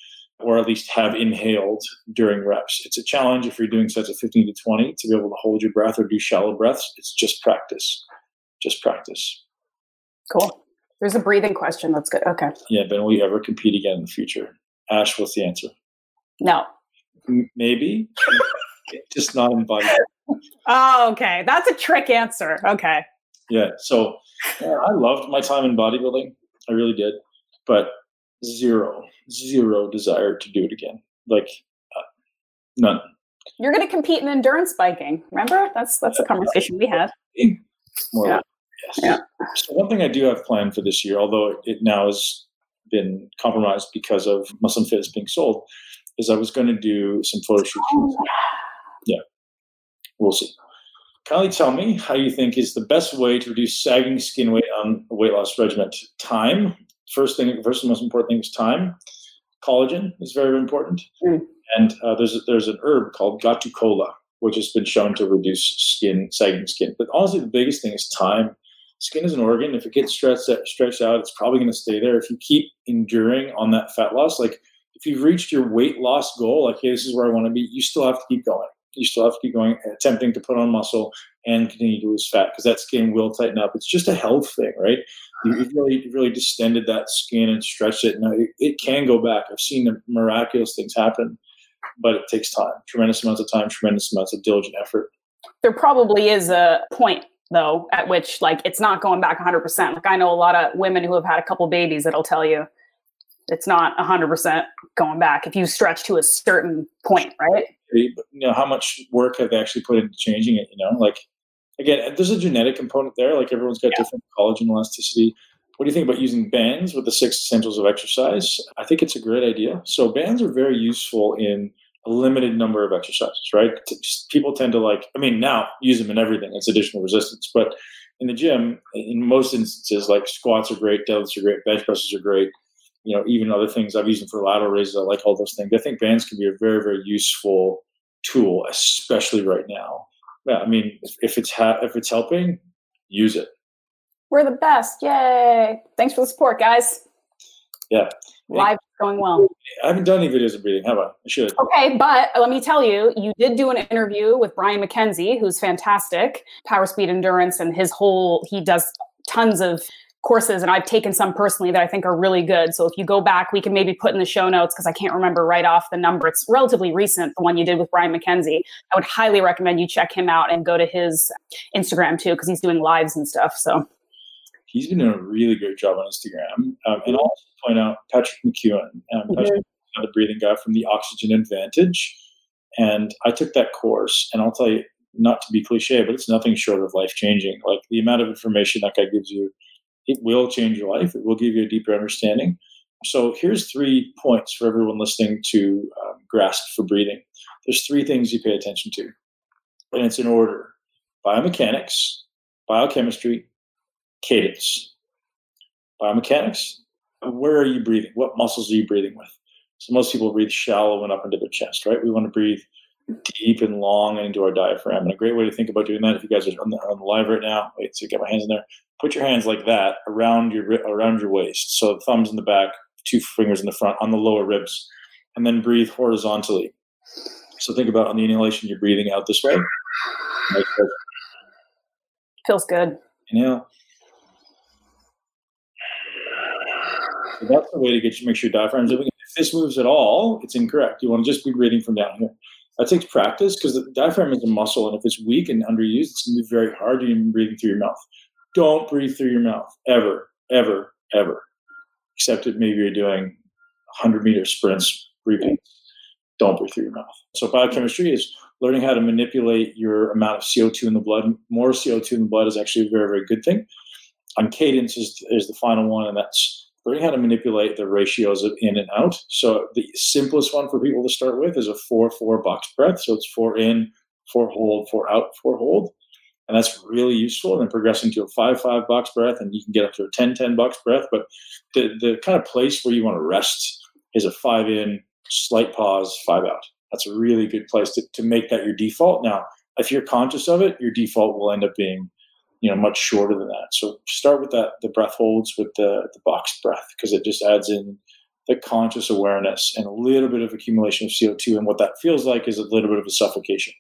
or at least have inhaled during reps. It's a challenge if you're doing sets of 15 to 20 to be able to hold your breath or do shallow breaths. It's just practice. Just practice. Cool. There's a breathing question. That's good. Okay. Yeah, Ben, will you ever compete again in the future? Ash, what's the answer? No. M- maybe. [laughs] just not in body. Oh, okay. That's a trick answer. Okay. Yeah. So yeah, I loved my time in bodybuilding. I really did. But zero, zero desire to do it again. Like uh, none. You're going to compete in endurance biking. Remember? That's that's a conversation we had. More yeah. Yes. Yeah. So one thing I do have planned for this year, although it now has been compromised because of Muscle & Fitness being sold, is I was going to do some photo shoots. Oh. Yeah, we'll see. Kindly tell me how you think is the best way to reduce sagging skin weight on a weight loss regimen. Time, first thing, first and most important thing is time. Collagen is very important, mm. and uh, there's a, there's an herb called Gotu Kola, which has been shown to reduce skin sagging skin. But honestly, the biggest thing is time. Skin is an organ. If it gets stretched stretched out, it's probably going to stay there. If you keep enduring on that fat loss, like if you've reached your weight loss goal, like hey, this is where I want to be, you still have to keep going. You still have to keep going, attempting to put on muscle and continue to lose fat because that skin will tighten up. It's just a health thing, right? You've really, really distended that skin and stretched it. Now it, it can go back. I've seen the miraculous things happen, but it takes time, tremendous amounts of time, tremendous amounts of diligent effort. There probably is a point though at which like it's not going back 100%. Like I know a lot of women who have had a couple babies that'll tell you it's not 100% going back if you stretch to a certain point, right? You know, how much work have they actually put into changing it? You know, like again, there's a genetic component there. Like everyone's got yeah. different collagen elasticity. What do you think about using bands with the six essentials of exercise? I think it's a great idea. So bands are very useful in a limited number of exercises, right? People tend to like, I mean, now use them in everything. It's additional resistance, but in the gym, in most instances, like squats are great, deadlifts are great, bench presses are great. You know, even other things I've used them for lateral raises. I like all those things. I think bands can be a very, very useful tool, especially right now yeah, I mean, if, if it's ha- if it's helping, use it. We're the best! Yay! Thanks for the support, guys. Yeah, live going well. I haven't done any videos of breathing. How about I should? Okay, but let me tell you, you did do an interview with Brian McKenzie, who's fantastic, power speed endurance, and his whole he does tons of courses and I've taken some personally that I think are really good. So if you go back, we can maybe put in the show notes because I can't remember right off the number. It's relatively recent, the one you did with Brian McKenzie. I would highly recommend you check him out and go to his Instagram too because he's doing lives and stuff. So he's been doing a really great job on Instagram. Um, and I also point out Patrick McKeown, um, mm-hmm. the breathing guy from the Oxygen Advantage. And I took that course, and I'll tell you, not to be cliche, but it's nothing short of life changing. Like the amount of information that guy gives you it will change your life. It will give you a deeper understanding. So here's three points for everyone listening to um, grasp for breathing. There's three things you pay attention to, and it's in order: biomechanics, biochemistry, cadence. Biomechanics. Where are you breathing? What muscles are you breathing with? So most people breathe shallow and up into their chest, right? We want to breathe deep and long into our diaphragm. And a great way to think about doing that, if you guys are on the, on the live right now, wait, so get my hands in there put your hands like that around your around your waist. So thumbs in the back, two fingers in the front on the lower ribs, and then breathe horizontally. So think about on the inhalation, you're breathing out this way. Feels good. Inhale. So that's the way to get you make sure your diaphragm's moving. If this moves at all, it's incorrect. You want to just be breathing from down here. That takes practice because the diaphragm is a muscle, and if it's weak and underused, it's going to be very hard to even breathe through your mouth. Don't breathe through your mouth ever, ever, ever. Except if maybe you're doing 100 meter sprints, breathing. Don't breathe through your mouth. So biochemistry is learning how to manipulate your amount of CO2 in the blood. More CO2 in the blood is actually a very, very good thing. On cadence is, is the final one, and that's learning how to manipulate the ratios of in and out. So the simplest one for people to start with is a four four box breath. So it's four in, four hold, four out, four hold and that's really useful. And then progressing to a five five box breath, and you can get up to a 10 10 box breath. But the the kind of place where you want to rest is a five in, slight pause, five out. That's a really good place to, to make that your default. Now, if you're conscious of it, your default will end up being you know much shorter than that. So start with that the breath holds with the the box breath because it just adds in the conscious awareness and a little bit of accumulation of CO2. And what that feels like is a little bit of a suffocation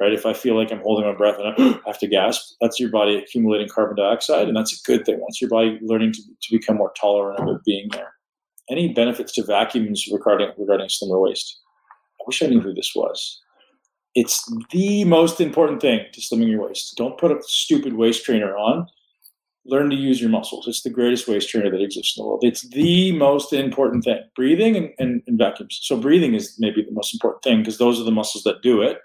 right? If I feel like I'm holding my breath and I have to gasp, that's your body accumulating carbon dioxide, and that's a good thing. That's your body learning to, to become more tolerant of being there. Any benefits to vacuums regarding regarding slimmer waist? I wish I knew who this was. It's the most important thing to slimming your waist. Don't put a stupid waist trainer on. Learn to use your muscles. It's the greatest waist trainer that exists in the world. It's the most important thing. Breathing and, and, and vacuums. So breathing is maybe the most important thing because those are the muscles that do it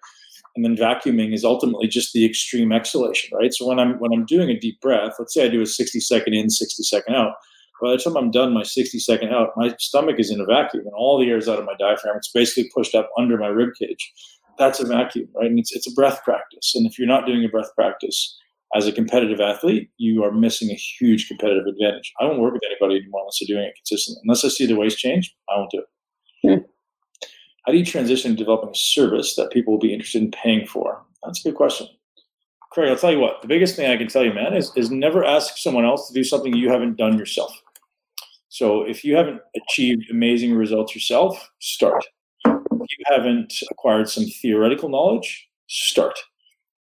and then vacuuming is ultimately just the extreme exhalation, right? So when I'm when I'm doing a deep breath, let's say I do a 60 second in, 60 second out. By the time I'm done my 60 second out, my stomach is in a vacuum and all the air is out of my diaphragm. It's basically pushed up under my rib cage. That's a vacuum, right? And it's it's a breath practice. And if you're not doing a breath practice as a competitive athlete, you are missing a huge competitive advantage. I won't work with anybody anymore unless they're doing it consistently. Unless I see the waist change, I won't do it. Hmm. How do you transition to developing a service that people will be interested in paying for? That's a good question. Craig, I'll tell you what, the biggest thing I can tell you, man, is, is never ask someone else to do something you haven't done yourself. So if you haven't achieved amazing results yourself, start. Haven't acquired some theoretical knowledge, start.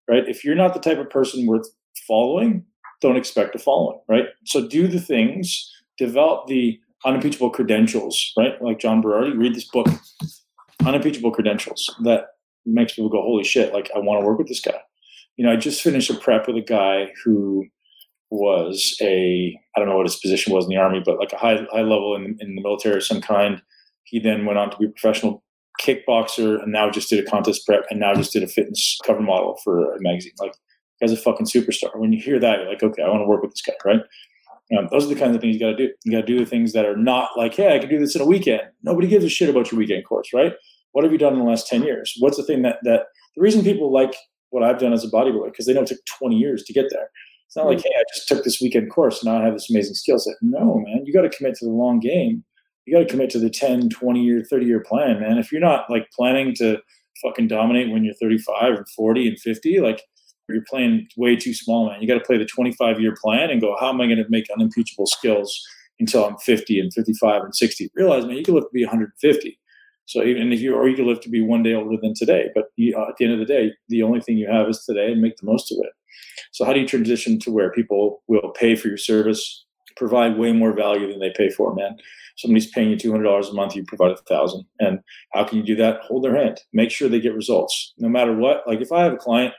Right? If you're not the type of person worth following, don't expect to follow, right? So do the things, develop the unimpeachable credentials, right? Like John Berardi, read this book, unimpeachable credentials that makes people go, holy shit, like I want to work with this guy. You know, I just finished a prep with a guy who was a, I don't know what his position was in the army, but like a high, high level in, in the military of some kind. He then went on to be a professional kickboxer and now just did a contest prep and now just did a fitness cover model for a magazine. Like, guy's a fucking superstar. When you hear that, you're like, okay, I want to work with this guy, right? Um, those are the kinds of things you got to do. You got to do the things that are not like, hey, I can do this in a weekend. Nobody gives a shit about your weekend course, right? what have you done in the last 10 years? What's the thing that, that the reason people like what I've done as a bodybuilder, because they know it took 20 years to get there. It's not like, mm. hey, I just took this weekend course and now I have this amazing skill set. No, man, you got to commit to the long game. You got to commit to the 10, 20 year, 30 year plan, man. If you're not like planning to fucking dominate when you're 35 or 40 and 50, like you're playing way too small, man. You got to play the 25 year plan and go, how am I going to make unimpeachable skills until I'm 50 and 55 and 60? Realize, man, you can live to be 150 so even if you or you could live to be one day older than today, but you, uh, at the end of the day, the only thing you have is today, and make the most of it. So how do you transition to where people will pay for your service, provide way more value than they pay for, man. Somebody's paying you two hundred dollars a month, you provide a thousand. And how can you do that? Hold their hand. Make sure they get results, no matter what. Like if I have a client,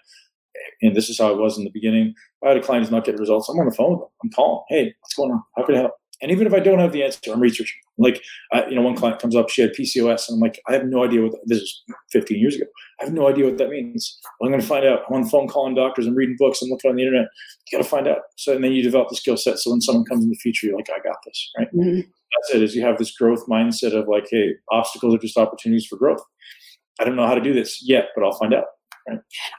and this is how it was in the beginning. If I had a client who's not getting results, I'm on the phone with them. I'm calling. Hey, what's going on? How can I help? And even if I don't have the answer, I'm researching. Like, I, you know, one client comes up, she had PCOS, and I'm like, I have no idea what that, this is 15 years ago. I have no idea what that means. Well, I'm going to find out. I'm on the phone calling doctors, I'm reading books, I'm looking on the internet. You got to find out. So, and then you develop the skill set. So when someone comes in the future, you're like, I got this, right? Mm-hmm. That's it. Is you have this growth mindset of like, hey, obstacles are just opportunities for growth. I don't know how to do this yet, but I'll find out.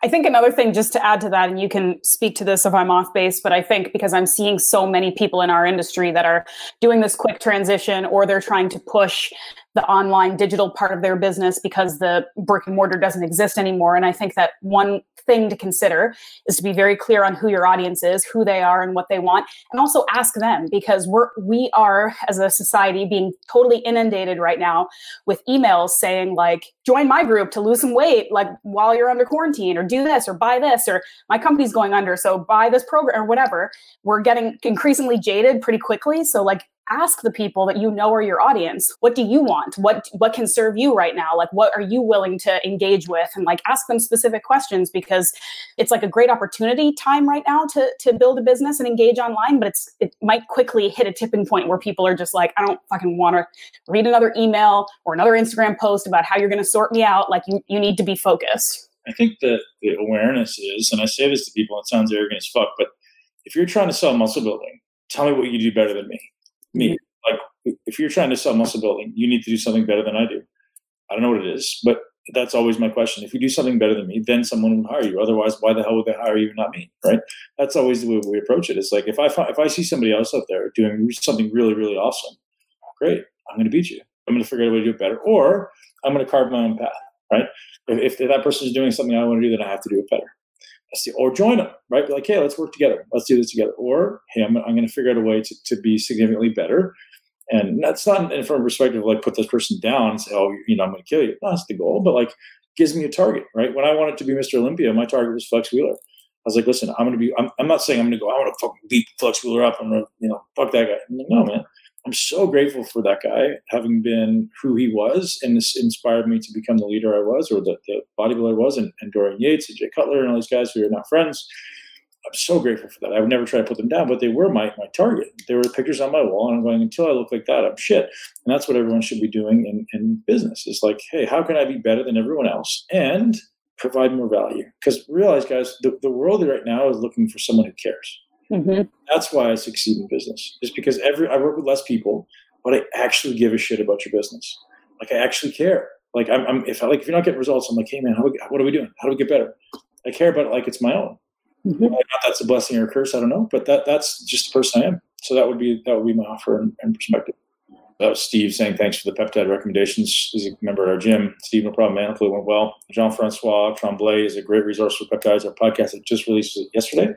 I think another thing, just to add to that, and you can speak to this if I'm off base, but I think because I'm seeing so many people in our industry that are doing this quick transition or they're trying to push the online digital part of their business because the brick and mortar doesn't exist anymore. And I think that one thing to consider is to be very clear on who your audience is, who they are, and what they want, and also ask them because we're we are as a society being totally inundated right now with emails saying like, join my group to lose some weight, like while you're under quarantine, or do this, or buy this, or my company's going under, so buy this program or whatever. We're getting increasingly jaded pretty quickly. So like ask the people that you know are your audience what do you want? What what can serve you right now? Like what are you willing to engage with? And like ask them specific questions because it's like a great opportunity time right now to to build a business and engage online but it's it might quickly hit a tipping point where people are just like i don't fucking want to read another email or another instagram post about how you're going to sort me out. Like you, you need to be focused. I think that the awareness is and i say this to people it sounds arrogant as fuck but if you're trying to sell muscle building tell me what you do better than me me. Like if you're trying to sell muscle building, you need to do something better than I do. I don't know what it is, but that's always my question. If you do something better than me, then someone will hire you. Otherwise, why the hell would they hire you, not me? Right? That's always the way we approach it. It's like if I find, if I see somebody else out there doing something really really awesome, great. I'm going to beat you. I'm going to figure out a way to do it better, or I'm going to carve my own path. Right? If, if that person is doing something I want to do, then I have to do it better or join them, right? Be like, hey, let's work together. Let's do this together. Or, hey, I'm, I'm going to figure out a way to, to be significantly better. And that's not in from a perspective like put this person down and say, oh, you know, I'm going to kill you. No, that's the goal. But like, gives me a target, right? When I wanted to be Mr. Olympia, my target was Flex Wheeler. I was like, listen, I'm going to be, I'm, I'm not saying I'm going to go, I want to fucking beat Flex Wheeler up. I'm going to, you know, fuck that guy. Like, no, man. I'm so grateful for that guy having been who he was, and this inspired me to become the leader I was, or the, the bodybuilder I was, and, and Dorian Yates and Jay Cutler and all these guys who are not friends. I'm so grateful for that. I would never try to put them down, but they were my, my target. They were pictures on my wall, and I'm going, until I look like that, I'm shit. And that's what everyone should be doing in, in business. Is like, hey, how can I be better than everyone else and provide more value? Because realize, guys, the, the world right now is looking for someone who cares. Mm-hmm. That's why I succeed in business. Is because every I work with less people, but I actually give a shit about your business. Like I actually care. Like I'm, I'm if I like if you're not getting results, I'm like, hey man, how, what are we doing? How do we get better? I care about it like it's my own. Mm-hmm. Not that's a blessing or a curse, I don't know, but that that's just the person I am. So that would be that would be my offer and, and perspective. That was Steve saying thanks for the peptide recommendations. He's a member of our gym. Steve, no problem, man. Hopefully it went well. Jean Francois Tremblay is a great resource for peptides. Our podcast that just released yesterday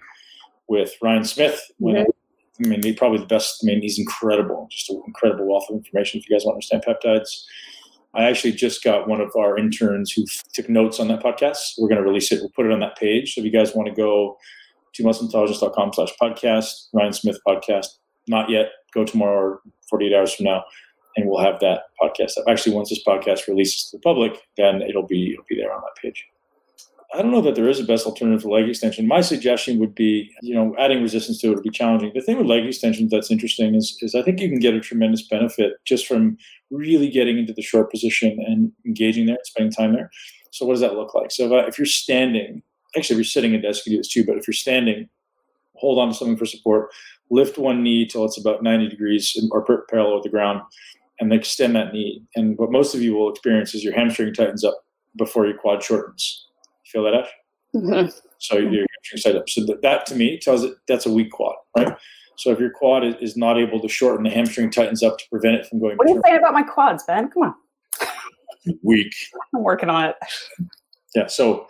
with Ryan Smith. Mm-hmm. I mean, he's probably the best. I mean, he's incredible, just an incredible wealth of information. If you guys want to understand peptides, I actually just got one of our interns who took notes on that podcast. We're going to release it. We'll put it on that page. So if you guys want to go to muscleintelligence.com slash podcast, Ryan Smith podcast, not yet, go tomorrow or 48 hours from now, and we'll have that podcast up. Actually, once this podcast releases to the public, then it'll be it'll be there on that page. I don't know that there is a best alternative for leg extension. My suggestion would be, you know, adding resistance to it would be challenging. The thing with leg extensions that's interesting is, is I think you can get a tremendous benefit just from really getting into the short position and engaging there and spending time there. So what does that look like? So if, I, if you're standing, actually if you're sitting at desk, you do this too, but if you're standing, hold on to something for support, lift one knee till it's about 90 degrees or parallel with the ground and extend that knee. And what most of you will experience is your hamstring tightens up before your quad shortens Feel that, Ash? Mm-hmm. So you're set up. So that, that to me tells it that's a weak quad, right? So if your quad is, is not able to shorten, the hamstring tightens up to prevent it from going. What are you saying about my quads, Ben? Come on. [laughs] Weak. I'm working on it. Yeah. So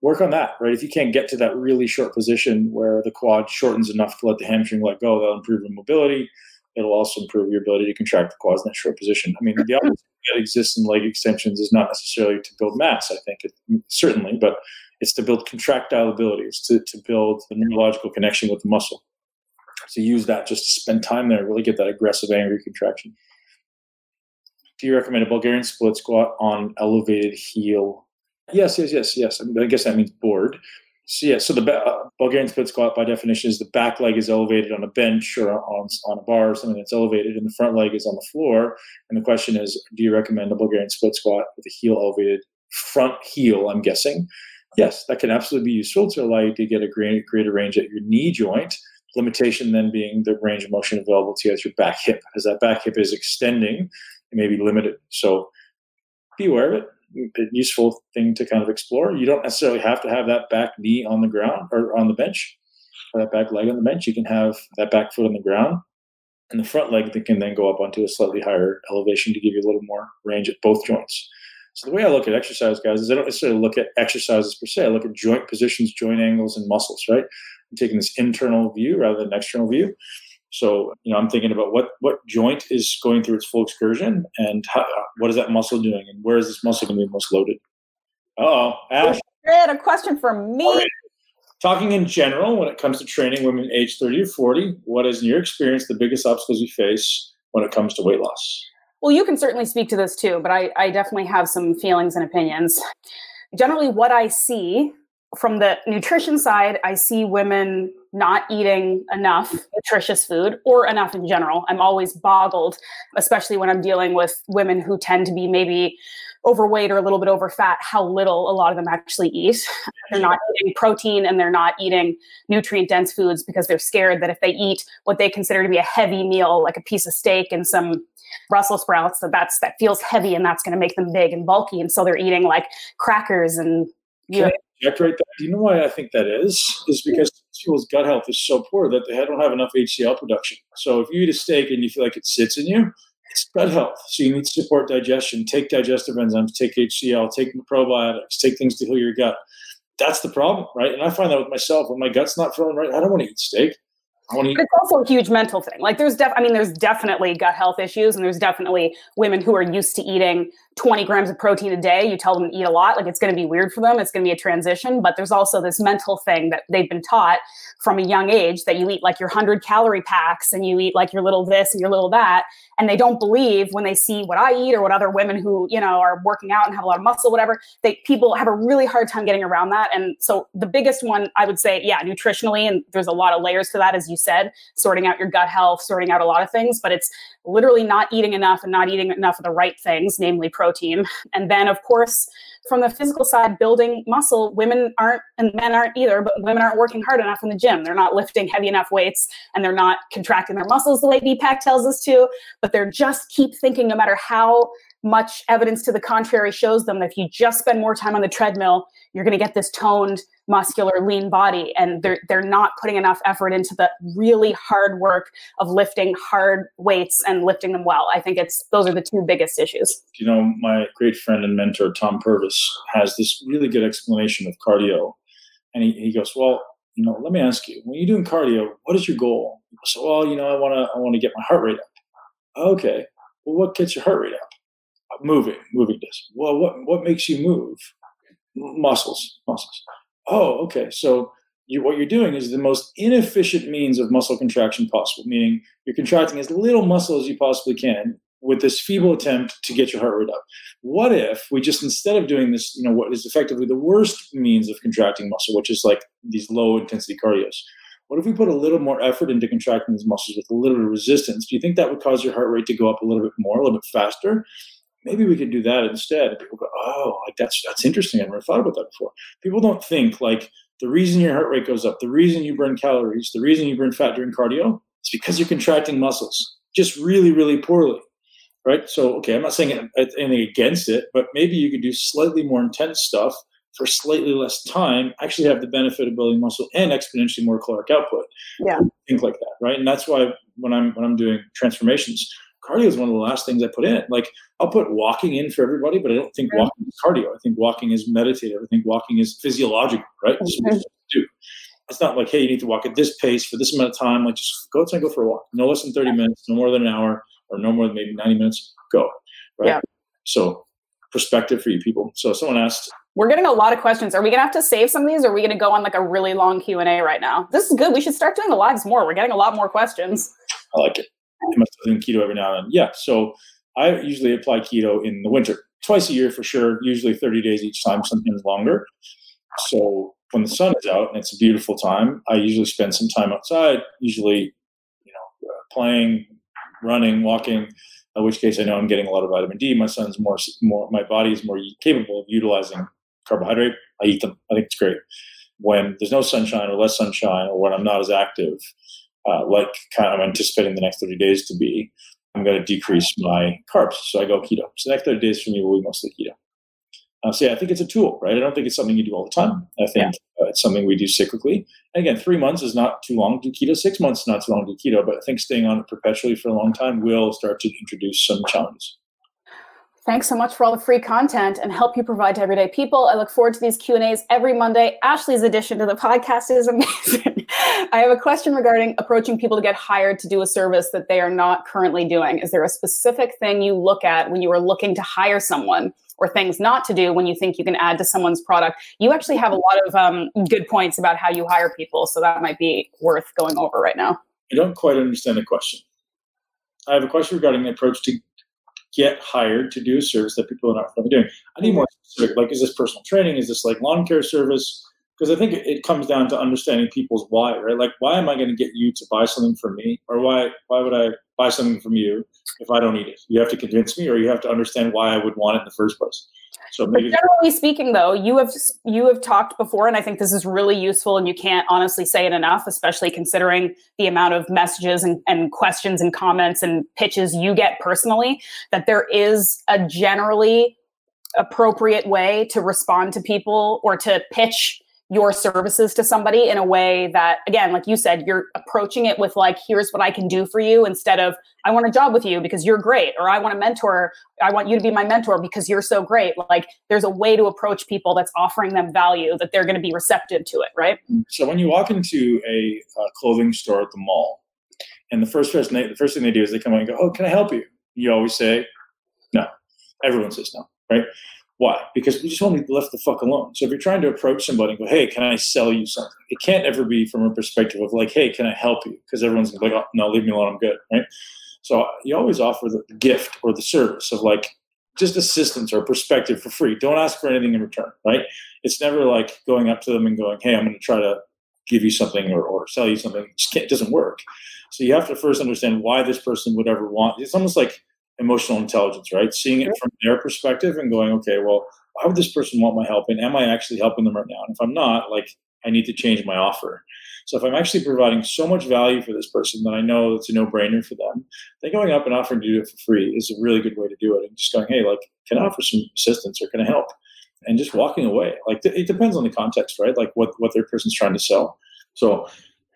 work on that, right? If you can't get to that really short position where the quad shortens enough to let the hamstring let go, that'll improve your mobility. It'll also improve your ability to contract the quads in that short position. I mean, the opposite [laughs] that exists in leg extensions is not necessarily to build mass. I think it, certainly, but it's to build contractile abilities, to, to build the neurological connection with the muscle. So use that just to spend time there, really get that aggressive, angry contraction. Do you recommend a Bulgarian split squat on elevated heel? Yes, yes, yes, yes. I guess that means board. So yeah, so the uh, Bulgarian split squat by definition is the back leg is elevated on a bench or on, on a bar or something that's elevated, and the front leg is on the floor. And the question is, do you recommend a Bulgarian split squat with a heel elevated front heel? I'm guessing. Yes, that can absolutely be useful to allow you to get a greater, greater range at your knee joint. Limitation then being the range of motion available to you at your back hip, as that back hip is extending, it may be limited. So be aware of it useful thing to kind of explore. You don't necessarily have to have that back knee on the ground or on the bench, or that back leg on the bench. You can have that back foot on the ground, and the front leg that can then go up onto a slightly higher elevation to give you a little more range at both joints. So the way I look at exercise, guys, is I don't necessarily look at exercises per se. I look at joint positions, joint angles, and muscles. Right? I'm taking this internal view rather than external view. So, you know, I'm thinking about what what joint is going through its full excursion and how, what is that muscle doing and where is this muscle going to be most loaded? Oh, Ash. had a question for me. Right. Talking in general, when it comes to training women age 30 or 40, what is, in your experience, the biggest obstacles you face when it comes to weight loss? Well, you can certainly speak to this too, but I, I definitely have some feelings and opinions. Generally, what I see from the nutrition side, I see women not eating enough nutritious food or enough in general. I'm always boggled, especially when I'm dealing with women who tend to be maybe overweight or a little bit over fat, how little a lot of them actually eat. [laughs] They're not eating protein and they're not eating nutrient dense foods because they're scared that if they eat what they consider to be a heavy meal, like a piece of steak and some Brussels sprouts, that that's that feels heavy and that's going to make them big and bulky. And so they're eating like crackers and right there. Do you know why I think that is? Is because people's gut health is so poor that they don't have enough HCl production. So if you eat a steak and you feel like it sits in you, it's gut health. So you need to support digestion. Take digestive enzymes, take HCl, take probiotics, take things to heal your gut. That's the problem, right? And I find that with myself when my gut's not feeling right, I don't want to eat steak. But it's also a huge mental thing. Like there's def I mean, there's definitely gut health issues and there's definitely women who are used to eating 20 grams of protein a day. You tell them to eat a lot, like it's going to be weird for them. It's going to be a transition. But there's also this mental thing that they've been taught from a young age that you eat like your 100 calorie packs and you eat like your little this and your little that. And they don't believe when they see what I eat or what other women who, you know, are working out and have a lot of muscle, whatever, they people have a really hard time getting around that. And so the biggest one I would say, yeah, nutritionally, and there's a lot of layers to that, as you said, sorting out your gut health, sorting out a lot of things, but it's literally not eating enough and not eating enough of the right things, namely protein. And then, of course, from the physical side, building muscle, women aren't, and men aren't either, but women aren't working hard enough in the gym. They're not lifting heavy enough weights and they're not contracting their muscles the way BPak tells us to, but they're just keep thinking no matter how much evidence to the contrary shows them that if you just spend more time on the treadmill, you're going to get this toned, muscular, lean body. And they're, they're not putting enough effort into the really hard work of lifting hard weights and lifting them well. I think it's those are the two biggest issues. You know, my great friend and mentor, Tom Purvis, has this really good explanation of cardio. And he, he goes, Well, you know, let me ask you, when you're doing cardio, what is your goal? So, well, you know, I want to, I want to get my heart rate up. Okay. Well, what gets your heart rate up? Moving, moving this. Well, what what makes you move? Muscles, muscles. Oh, okay. So you, what you're doing is the most inefficient means of muscle contraction possible, meaning you're contracting as little muscle as you possibly can with this feeble attempt to get your heart rate up. What if we just instead of doing this, you know, what is effectively the worst means of contracting muscle, which is like these low intensity cardios. What if we put a little more effort into contracting these muscles with a little bit of resistance? Do you think that would cause your heart rate to go up a little bit more, a little bit faster? Maybe we could do that instead. And people go, oh, like that's that's interesting. I never thought about that before. People don't think like the reason your heart rate goes up, the reason you burn calories, the reason you burn fat during cardio, it's because you're contracting muscles just really, really poorly. Right. So, okay, I'm not saying anything against it, but maybe you could do slightly more intense stuff for slightly less time, actually have the benefit of building muscle and exponentially more caloric output. Yeah. Think like that. Right. And that's why when I'm when I'm doing transformations, cardio is one of the last things I put in. Like I'll put walking in for everybody, but I don't think right. walking is cardio. I think walking is meditative. I think walking is physiological, right? Okay. do. It's not like, hey, you need to walk at this pace for this amount of time. Like just go outside and go for a walk. No less than 30 minutes, no more than an hour, or no more than maybe 90 minutes. Go. Right. Yeah. So perspective for you people. So someone asked, We're getting a lot of questions. Are we gonna have to save some of these, or are we gonna go on like a really long Q and A right now? This is good. We should start doing the lives more. We're getting a lot more questions. I like it. I must doing keto every now and then. Yeah. So I usually apply keto in the winter, twice a year for sure. Usually 30 days each time, sometimes longer. So when the sun is out and it's a beautiful time, I usually spend some time outside. Usually, you know, uh, playing, running, walking in which case I know I'm getting a lot of vitamin D. My son's more, more my body is more capable of utilizing carbohydrate. I eat them. I think it's great. When there's no sunshine or less sunshine, or when I'm not as active, uh, like kind of I'm anticipating the next 30 days to be, I'm going to decrease my carbs. So I go keto. So the next 30 days for me will be mostly keto. Uh, so yeah, I think it's a tool, right? I don't think it's something you do all the time. I think yeah. uh, it's something we do cyclically. And again, three months is not too long to keto. Six months is not too long to keto. But I think staying on it perpetually for a long time will start to introduce some challenges. Thanks so much for all the free content and help you provide to everyday people. I look forward to these Q&As every Monday. Ashley's addition to the podcast is amazing. [laughs] I have a question regarding approaching people to get hired to do a service that they are not currently doing. Is there a specific thing you look at when you are looking to hire someone or things not to do when you think you can add to someone's product. You actually have a lot of um, good points about how you hire people, so that might be worth going over right now. I don't quite understand the question. I have a question regarding the approach to get hired to do a service that people are not really doing. I need more specific. Like, is this personal training? Is this like lawn care service? Because I think it comes down to understanding people's why, right? Like, why am I going to get you to buy something from me, or why why would I buy something from you if I don't need it. You have to convince me, or you have to understand why I would want it in the first place. So maybe. But generally speaking, though, you have you have talked before, and I think this is really useful, and you can't honestly say it enough, especially considering the amount of messages and, and questions and comments and pitches you get personally. That there is a generally appropriate way to respond to people or to pitch your services to somebody in a way that again like you said you're approaching it with like here's what i can do for you instead of i want a job with you because you're great or i want a mentor i want you to be my mentor because you're so great. Like there's a way to approach people that's offering them value that they're going to be receptive to it right? Mm-hmm. So when you walk into a, a clothing store at the mall and the first person they, the first thing they do is they come in and go oh can i help you? You always say no. Everyone says no right why? Because we just want to be left the fuck alone. So if you're trying to approach somebody and go, hey, can I sell you something? It can't ever be from a perspective of like, hey, can I help you? Because everyone's like, oh, no, leave me alone, I'm good, right? So you always offer the gift or the service of like just assistance or perspective for free. Don't ask for anything in return, right? It's never like going up to them and going, hey, I'm going to try to give you something or, or sell you something. It, it doesn't work. So you have to first understand why this person would ever want. It's almost like emotional intelligence, right? Seeing it from their perspective and going, okay, well, why would this person want my help? And am I actually helping them right now? And if I'm not, like, I need to change my offer. So if I'm actually providing so much value for this person that I know it's a no-brainer for them, then going up and offering to do it for free is a really good way to do it. And just going, hey, like, can I offer some assistance or can I help? And just walking away. Like it depends on the context, right? Like what what their person's trying to sell. So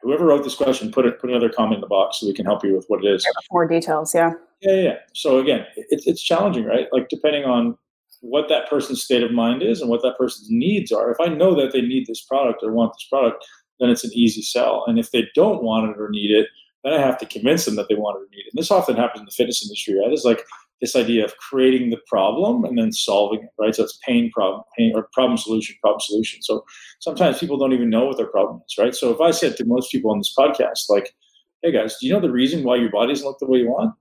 whoever wrote this question, put it put another comment in the box so we can help you with what it is. More details, yeah. Yeah, yeah. So again, it's it's challenging, right? Like depending on what that person's state of mind is and what that person's needs are. If I know that they need this product or want this product, then it's an easy sell. And if they don't want it or need it, then I have to convince them that they want it or need it. And this often happens in the fitness industry, right? It's like this idea of creating the problem and then solving it, right? So it's pain problem, pain or problem solution, problem solution. So sometimes people don't even know what their problem is, right? So if I said to most people on this podcast, like, hey guys, do you know the reason why your body doesn't look the way you want?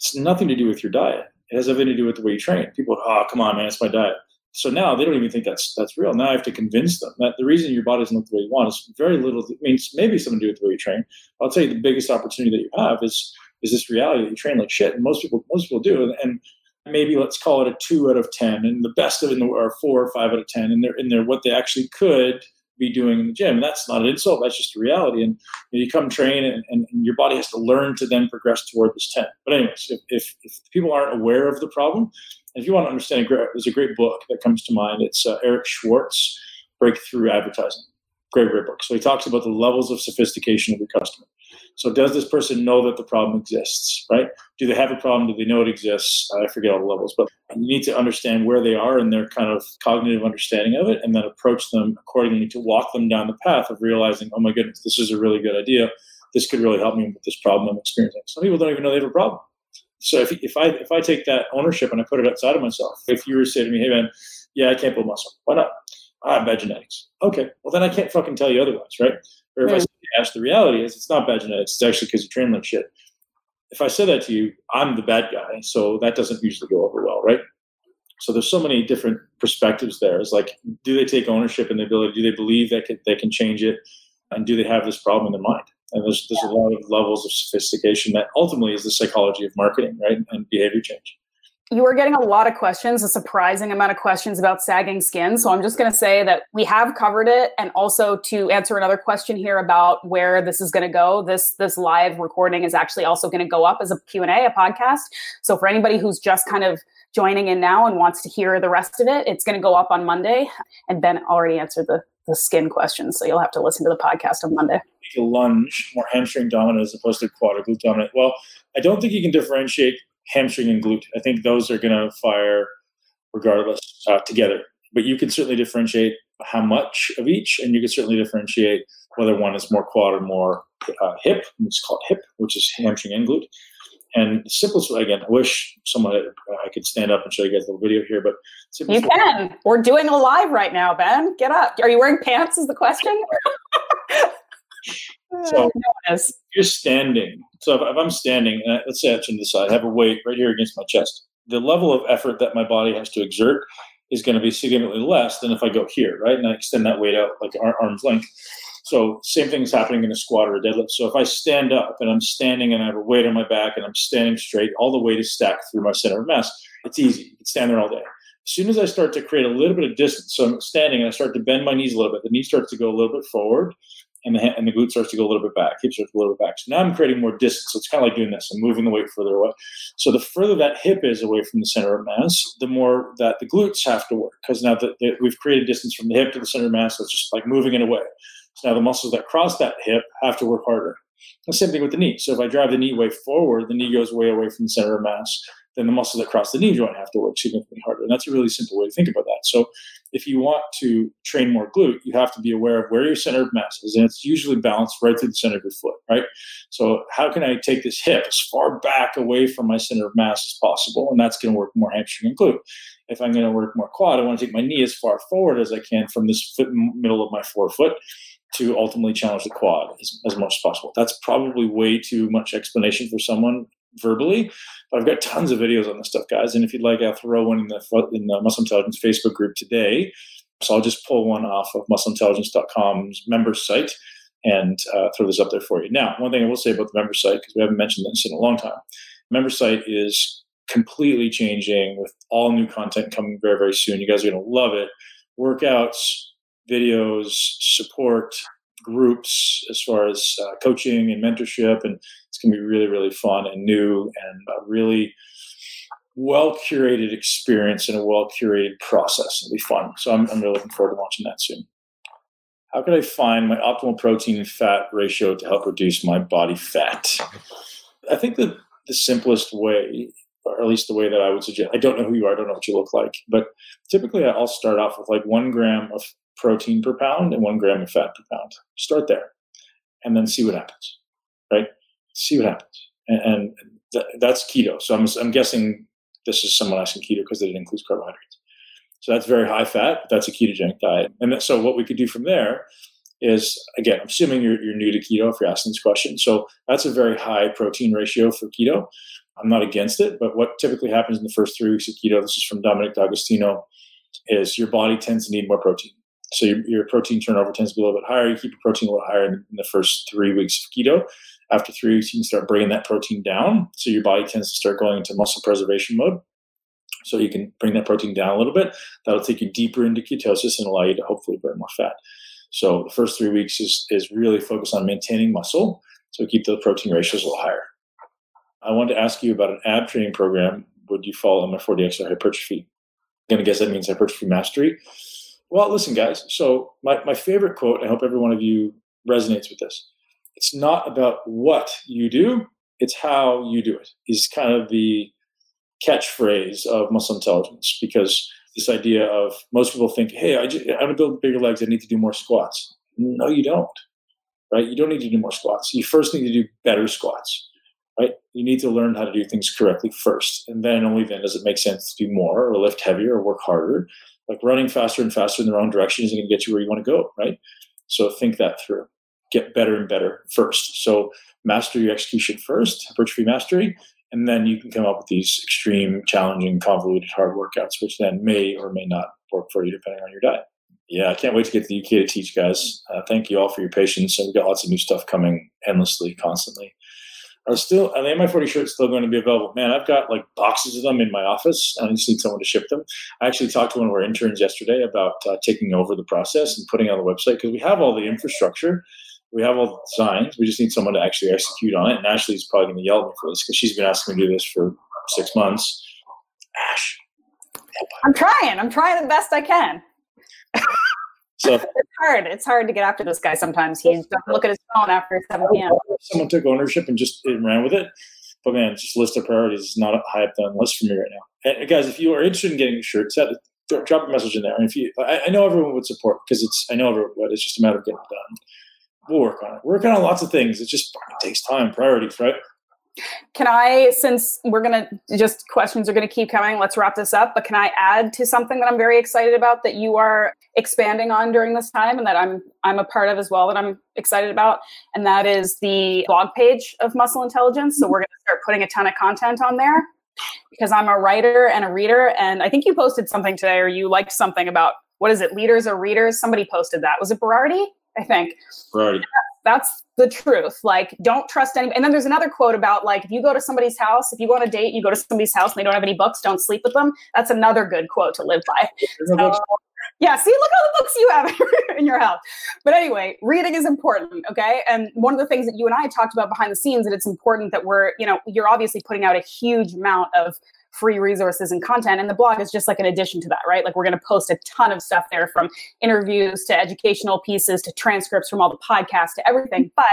It's nothing to do with your diet. It has everything to do with the way you train. People, oh, come on, man, it's my diet. So now they don't even think that's that's real. Now I have to convince them that the reason your body doesn't look the way you want is very little. I mean, maybe something to do with the way you train. I'll tell you the biggest opportunity that you have is is this reality that you train like shit, and most people most people do, and, maybe let's call it a two out of ten, and the best of it are four or five out of ten, and they're in there what they actually could be doing in the gym. And that's not an insult. That's just a reality. And you, know, you come train and, and, your body has to learn to then progress toward this 10. But anyways, if, if, if people aren't aware of the problem, if you want to understand, there's a great book that comes to mind. It's uh, Eric Schwartz, Breakthrough Advertising. Great, great book. So he talks about the levels of sophistication of your customer. So does this person know that the problem exists, right? Do they have a problem? Do they know it exists? I forget all the levels, but you need to understand where they are and their kind of cognitive understanding of it and then approach them accordingly to walk them down the path of realizing, oh my goodness, this is a really good idea. This could really help me with this problem I'm experiencing. Some people don't even know they have a problem. So if, if I if I take that ownership and I put it outside of myself, if you were to say to me, hey man, Yeah, I can't build muscle. Why not? I have bad genetics. Okay, well then I can't fucking tell you otherwise, right? Or if I say, Ash, the reality is it's not bad genetics. It's actually because you train like shit. If I said that to you, I'm the bad guy, so that doesn't usually go over well, right? So there's so many different perspectives there. It's like, do they take ownership in the ability? Do they believe that they can change it? And do they have this problem in their mind? And there's there's a lot of levels of sophistication that ultimately is the psychology of marketing, right? And behavior change you are getting a lot of questions, a surprising amount of questions about sagging skin. So I'm just going to say that we have covered it. And also to answer another question here about where this is going to go, this this live recording is actually also going to go up as a Q&A, a podcast. So for anybody who's just kind of joining in now and wants to hear the rest of it, it's going to go up on Monday. And Ben already answered the, the skin question. So you'll have to listen to the podcast on Monday. a lunge more hamstring dominant as opposed to quad or glute dominant. Well, I don't think you can differentiate hamstring and glute. I think those are going to fire regardless uh, together. But you can certainly differentiate how much of each, and you can certainly differentiate whether one is more quad or more uh, hip. It's called hip, which is hamstring and glute. And the simplest way, again, I wish someone uh, I could stand up and show you guys a little video here, but you can. Way. We're doing a live right now, Ben. Get up. Are you wearing pants? Is the question? [laughs] so uh, you're standing. So if, if I'm standing, and I, let's say I turn to the side, I have a weight right here against my chest. The level of effort that my body has to exert is going to be significantly less than if I go here, right? And I extend that weight out like arm's length. So same thing is happening in a squat or a deadlift. So if I stand up and I'm standing and I have a weight on my back and I'm standing straight, all the weight is stacked through my center of mass. It's easy. You can stand there all day. As soon as I start to create a little bit of distance, so I'm standing and I start to bend my knees a little bit, the knee starts to go a little bit forward and the, and the glute starts to go a little bit back, hip starts to go a little bit back. So now I'm creating more distance. So it's kind of like doing this. I'm moving the weight further away. So the further that hip is away from the center of mass, the more that the glutes have to work because now that we've created distance from the hip to the center of mass, so it's just like moving it away. So now the muscles that cross that hip have to work harder. The same thing with the knee. So if I drive the knee way forward, the knee goes way away from the center of mass then the muscles that cross the knee joint have to work significantly harder. And that's a really simple way to think about that. So if you want to train more glute, you have to be aware of where your center of mass is. And it's usually balanced right through the center of your foot, right? So how can I take this hip as far back away from my center of mass as possible? And that's going to work more hamstring and glute. If I'm going to work more quad, I want to take my knee as far forward as I can from this foot, middle of my forefoot to ultimately challenge the quad as, as much as possible. That's probably way too much explanation for someone verbally. But I've got tons of videos on this stuff, guys. And if you'd like, I'll throw one in the in the Muscle Intelligence Facebook group today. So I'll just pull one off of muscleintelligence.com's member site and uh, throw this up there for you. Now, one thing I will say about the member site, because we haven't mentioned this in a long time, member site is completely changing with all new content coming very, very soon. You guys are going to love it. Workouts, videos, support, groups as far as uh, coaching and mentorship and going to be really really fun and new and a really well curated experience and a well curated process it'll be fun so I'm, I'm really looking forward to launching that soon how can i find my optimal protein and fat ratio to help reduce my body fat i think that the simplest way or at least the way that i would suggest i don't know who you are i don't know what you look like but typically i'll start off with like one gram of protein per pound and one gram of fat per pound. Start there and then see what happens, right? See what happens. And, and th- that's keto. So I'm, I'm guessing this is someone asking keto because it includes carbohydrates. So that's very high fat. That's a ketogenic diet. And so what we could do from there is, again, I'm assuming you're, you're new to keto if you're asking this question. So that's a very high protein ratio for keto. I'm not against it, but what typically happens in the first three weeks of keto, this is from Dominic D'Agostino, is your body tends to need more protein. So your, your, protein turnover tends to be a little bit higher. You keep your protein a little higher in, in the first three weeks of keto. After three weeks, you can start bringing that protein down. So your body tends to start going into muscle preservation mode. So you can bring that protein down a little bit. That'll take you deeper into ketosis and allow you to hopefully burn more fat. So the first three weeks is, is really focused on maintaining muscle. So keep the protein ratios a little higher. I wanted to ask you about an ab training program. Would you follow MF40X or hypertrophy? I'm going to guess that means hypertrophy mastery. Well, listen, guys. So my, my favorite quote, I hope every one of you resonates with this. It's not about what you do, it's how you do it. Is kind of the catchphrase of muscle intelligence because this idea of most people think, hey, I, just, I want to build bigger legs, I need to do more squats. No, you don't. Right? You don't need to do more squats. You first need to do better squats. Right? You need to learn how to do things correctly first, and then only then does it make sense to do more or lift heavier or work harder like running faster and faster in the wrong direction isn't going to get you where you want to go, right? So think that through. Get better and better first. So master your execution first, hypertrophy mastery, and then you can come up with these extreme, challenging, convoluted, hard workouts, which then may or may not work for you depending on your diet. Yeah, I can't wait to get to the UK to teach, guys. Uh, thank you all for your patience, and we've got lots of new stuff coming endlessly, constantly. Are still, and the MI40 shirts still going to be available. Man, I've got like boxes of them in my office. I just need someone to ship them. I actually talked to one of our interns yesterday about uh, taking over the process and putting on the website because we have all the infrastructure we have all the designs. We just need someone to actually execute on it. And Ashley's probably going to yell at me for this because she's been asking me to do this for six months. Ash, I'm trying. I'm trying the best I can. [laughs] So it's hard. It's hard to get after this guy sometimes. He doesn't look at his phone after 7 p.m. Oh, someone took ownership and just and ran with it. But man, just list of priorities is not high up on the list for me right now. And guys, if you are interested in getting a shirt, set, drop a message in there. And if you, I, I know everyone would support because it's, I know everyone would. It's just a matter of getting it done we'll work on it. We're working on lots of things. It just takes time, priorities, right? Can I, since we're going to just questions are going to keep coming, let's wrap this up. But can I add to something that I'm very excited about that you are expanding on during this time and that I'm I'm a part of as well that I'm excited about, and that is the blog page of Muscle Intelligence. So we're going to start putting a ton of content on there because I'm a writer and a reader, and I think you posted something today or you liked something about what is it, leaders or readers? Somebody posted that. Was it Berardi? I think. Right. That's the truth. Like, don't trust anybody. And then there's another quote about like, if you go to somebody's house, if you go on a date, you go to somebody's house and they don't have any books, don't sleep with them. That's another good quote to live by. [laughs] So, yeah, see, look all the books you have [laughs] in your house. But anyway, reading is important, okay? And one of the things that you and I talked about behind the scenes that it's important that we're, you know, you're obviously putting out a huge amount of free resources and content. And the blog is just like an addition to that, right? Like we're going to post a ton of stuff there from interviews to educational pieces to transcripts from all the podcasts to everything. But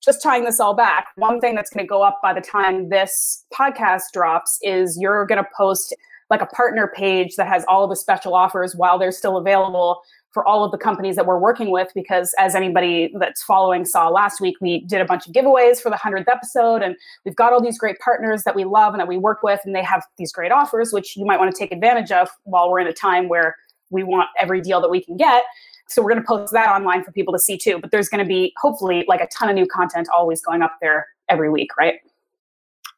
just tying this all back, one thing that's going to go up by the time this podcast drops is you're going to post like a partner page that has all of the special offers while they're still available for all of the companies that we're working with because as anybody that's following saw last week we did a bunch of giveaways for the 100th episode and we've got all these great partners that we love and that we work with and they have these great offers which you might want to take advantage of while we're in a time where we want every deal that we can get. So we're going to post that online for people to see too but there's going to be hopefully like a ton of new content always going up there every week right?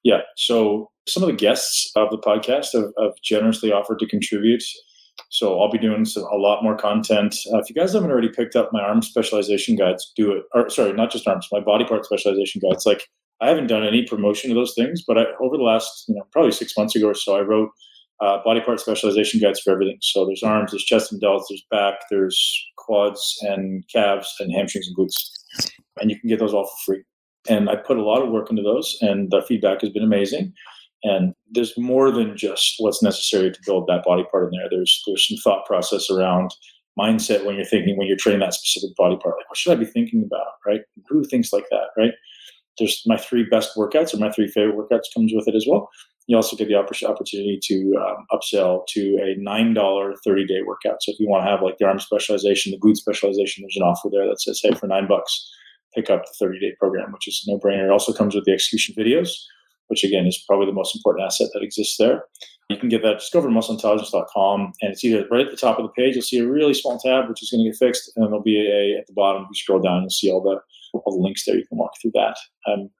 Yeah so some of the guests of the podcast have, have generously offered to contribute so I'll be doing some, a lot more content. Uh, if you guys haven't already picked up my arm specialization guides, do it. Or sorry, not just arms, my body part specialization guides. Like I haven't done any promotion of those things, but I, over the last, you know, probably six months ago or so, I wrote uh, body part specialization guides for everything. So there's arms, there's chest and delts, there's back, there's quads and calves and hamstrings and glutes, and you can get those all for free. And I put a lot of work into those, and the feedback has been amazing. And there's more than just what's necessary to build that body part in there. There's there's some thought process around mindset when you're thinking when you're training that specific body part. Like, what should I be thinking about? Right? Who thinks like that? Right? There's my three best workouts or my three favorite workouts comes with it as well. You also get the opportunity to um, upsell to a nine dollar thirty day workout. So if you want to have like the arm specialization, the glute specialization, there's an offer there that says, hey, for nine bucks, pick up the thirty day program, which is no brainer. It also comes with the execution videos which again is probably the most important asset that exists there. You can get that, just go and it's either right at the top of the page, you'll see a really small tab, which is going to get fixed. And there'll be a, at the bottom, you scroll down, you'll see all the, all the links there. You can walk through that. Um,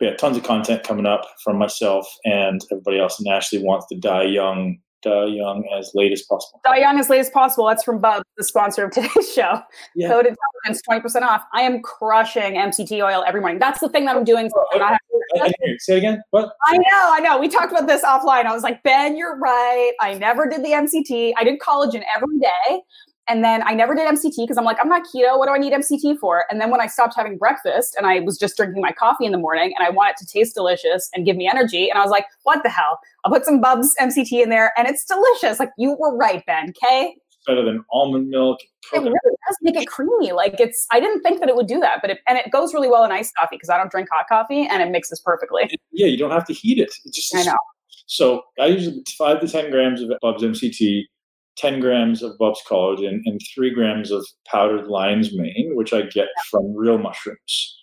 yeah, tons of content coming up from myself and everybody else. And Ashley wants to die young Die Young as late as possible. Die Young as late as possible. That's from Bub, the sponsor of today's [laughs] show. Yeah. Code Intelligence, 20% off. I am crushing MCT oil every morning. That's the thing that I'm doing. Oh, so I, I, I, Say it again. What? I know, I know. We talked about this offline. I was like, Ben, you're right. I never did the MCT. I did collagen every day. And then I never did MCT because I'm like, I'm not keto. What do I need MCT for? And then when I stopped having breakfast and I was just drinking my coffee in the morning and I want it to taste delicious and give me energy, and I was like, what the hell? I'll put some Bubs MCT in there and it's delicious. Like you were right, Ben. Okay. Better than almond milk. It really does make it creamy. Like it's, I didn't think that it would do that, but it, and it goes really well in iced coffee because I don't drink hot coffee and it mixes perfectly. Yeah, you don't have to heat it. it just, I know. So I use five to 10 grams of Bubs MCT 10 grams of Bubs collagen and 3 grams of powdered lion's mane, which I get from real mushrooms.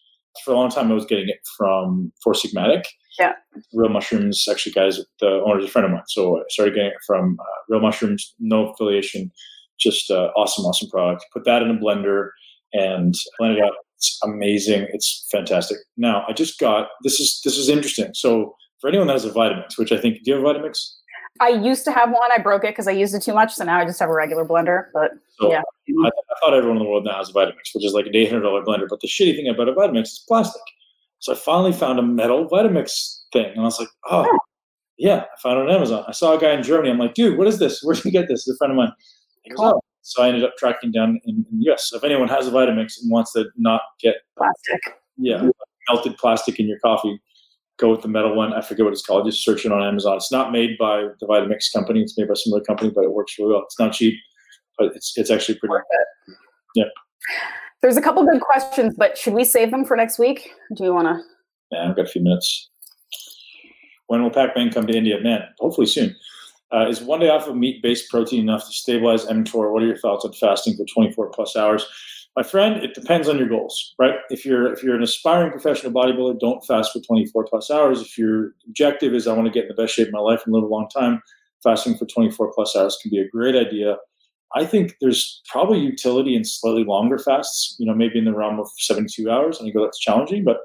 for a long time, I was getting it from Four Sigmatic. Yeah. Real Mushrooms, actually, guys, the owner is a friend of mine. So I started getting it from uh, Real Mushrooms, no affiliation, just uh, awesome, awesome product. Put that in a blender and blend it up. It's amazing. It's fantastic. Now, I just got this is this is interesting. So for anyone that has a Vitamix, which I think, do you have a Vitamix? I used to have one. I broke it because I used it too much. So now I just have a regular blender. But So yeah, I, I thought everyone in the world now has a Vitamix, which is like an eight hundred dollar blender. But the shitty thing about a Vitamix is plastic. So I finally found a metal Vitamix thing, and I was like, oh, yeah, I found it on Amazon. I saw a guy in Germany. I'm like, dude, what is this? [laughs] Where did you get this? It's a friend of mine. Goes, oh. So I ended up tracking down in, in the US. So if anyone has a Vitamix and wants to not get plastic. yeah melted plastic in your coffee, go with the metal one. I forget what it's called. Just search it on Amazon. It's not made by the Vitamix company. It's made by some other company, but it works really well. It's not cheap, but it's it's actually pretty. Good. Yeah. There's a couple good questions, but should we save them for next week? Do you want to? Yeah, I've got a few minutes. When will Pac-Man come to India? Man, hopefully soon. Uh, is one day off of meat-based protein enough to stabilize mTOR? What are your thoughts on fasting for 24 plus hours? My friend, it depends on your goals, right? If you're if you're an aspiring professional bodybuilder, don't fast for 24 plus hours. If your objective is I want to get in the best shape of my life and live a long time, fasting for 24 plus hours can be a great idea. I think there's probably utility in slightly longer fasts, you know, maybe in the realm of 72 hours. And I think that's challenging, but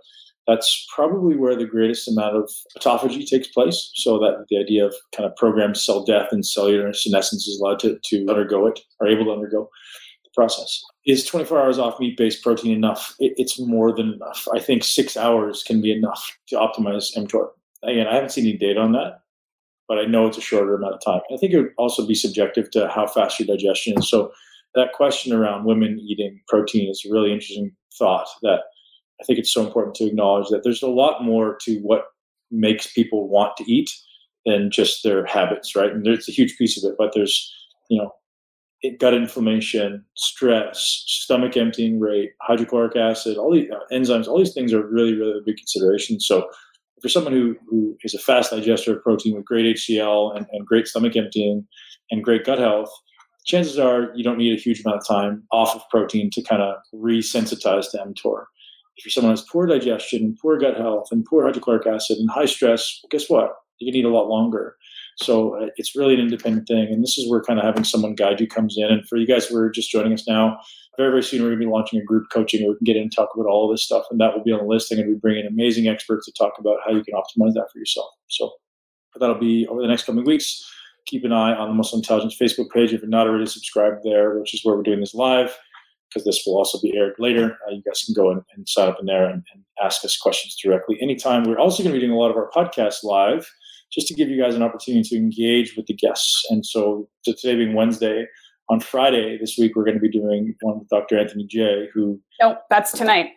that's probably where the greatest amount of autophagy takes place. So that the idea of kind of programmed cell death and cellular senescence is allowed to, to undergo it, or able to undergo process. Is 24 hours off meat based protein enough? It, it's more than enough. I think six hours can be enough to optimize mTOR. Again, I haven't seen any data on that, but I know it's a shorter amount of time. I think it would also be subjective to how fast your digestion is. So that question around women eating protein is a really interesting thought that I think it's so important to acknowledge that there's a lot more to what makes people want to eat than just their habits, right? And there's a huge piece of it, but there's, you know, gut inflammation, stress, stomach emptying rate, hydrochloric acid, all these uh, enzymes, all these things are really, really big consideration. So you're someone who, who is a fast digester of protein with great HCl and, and great stomach emptying and great gut health, chances are you don't need a huge amount of time off of protein to kind of resensitize to mTOR if you're someone who has poor digestion, poor gut health, and poor hydrochloric acid and high stress, guess what? You can eat a lot longer. So uh, it's really an independent thing. And this is where kind of having someone guide you comes in. And for you guys who are just joining us now, very, very soon we're going to be launching a group coaching where we can get in and talk about all of this stuff. And that will be on the list. Going to be bringing amazing experts to talk about how you can optimize that for yourself. So that'll be over the next coming weeks. Keep an eye on the Muscle Intelligence Facebook page if you're not already subscribed there, which is where we're doing this live because this will also be aired later. Uh, you guys can go and, and sign up in there and, and, ask us questions directly anytime. We're also going to be doing a lot of our podcasts live just to give you guys an opportunity to engage with the guests. And so, so today being Wednesday, on Friday this week, we're going to be doing one with Dr. Anthony Jay, who. No, that's tonight.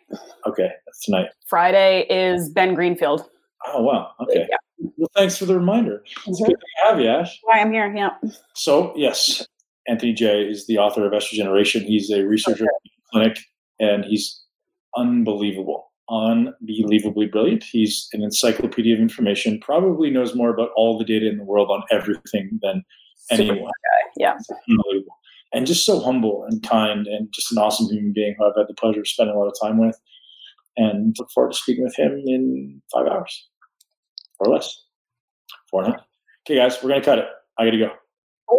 Okay, that's tonight. Friday is Ben Greenfield. Oh, wow. Okay. Yeah. Well, thanks for the reminder. It's good to have you, Ash. I am here. Yeah. So, yes, Anthony Jay is the author of Estrogeneration. He's a researcher okay. at the clinic, and he's unbelievable, unbelievably brilliant. He's an encyclopedia of information. Probably knows more about all the data in the world on everything than anyone. Yeah, and just so humble and kind, and just an awesome human being who I've had the pleasure of spending a lot of time with. And look forward to speaking with him in five hours or less. Four and a half. Okay, guys, we're gonna cut it. I gotta go.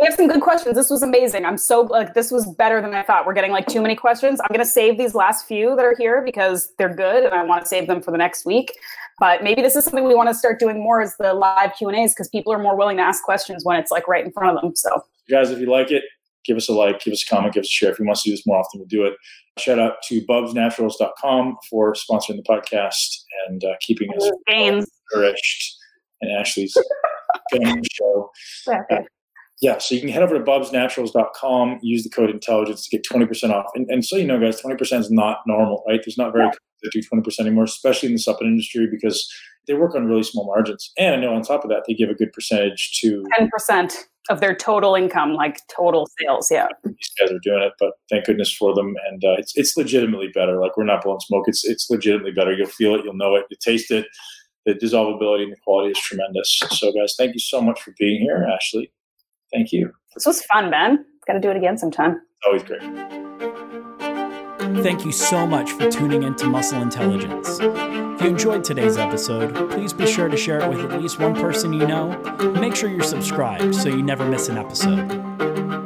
We have some good questions. This was amazing. I'm so like this was better than I thought. We're getting like too many questions. I'm going to save these last few that are here because they're good and I want to save them for the next week. But maybe this is something we want to start doing more as the live Q&As because people are more willing to ask questions when it's like right in front of them. So, guys, if you like it, give us a like, give us a comment, give us a share. If you want to do this more often, we'll do it. Shout out to bubsnaturals.com for sponsoring the podcast and uh, keeping us nourished and Ashley's [laughs] show. Yeah, so you can head over to bubsnaturals.com, use the code intelligence to get 20% off. And, and so you know, guys, 20% is not normal, right? There's not very that do 20% anymore, especially in the supplement industry because they work on really small margins. And I know on top of that, they give a good percentage to 10% of their total income, like total sales. Yeah. These guys are doing it, but thank goodness for them. And uh, it's, it's legitimately better. Like we're not blowing smoke. It's, it's legitimately better. You'll feel it. You'll know it. You taste it. The dissolvability and the quality is tremendous. So guys, thank you so much for being here, Ashley. Thank you. This was fun, Ben. Got to do it again sometime. Always great. Thank you so much for tuning into Muscle Intelligence. If you enjoyed today's episode, please be sure to share it with at least one person you know. Make sure you're subscribed so you never miss an episode.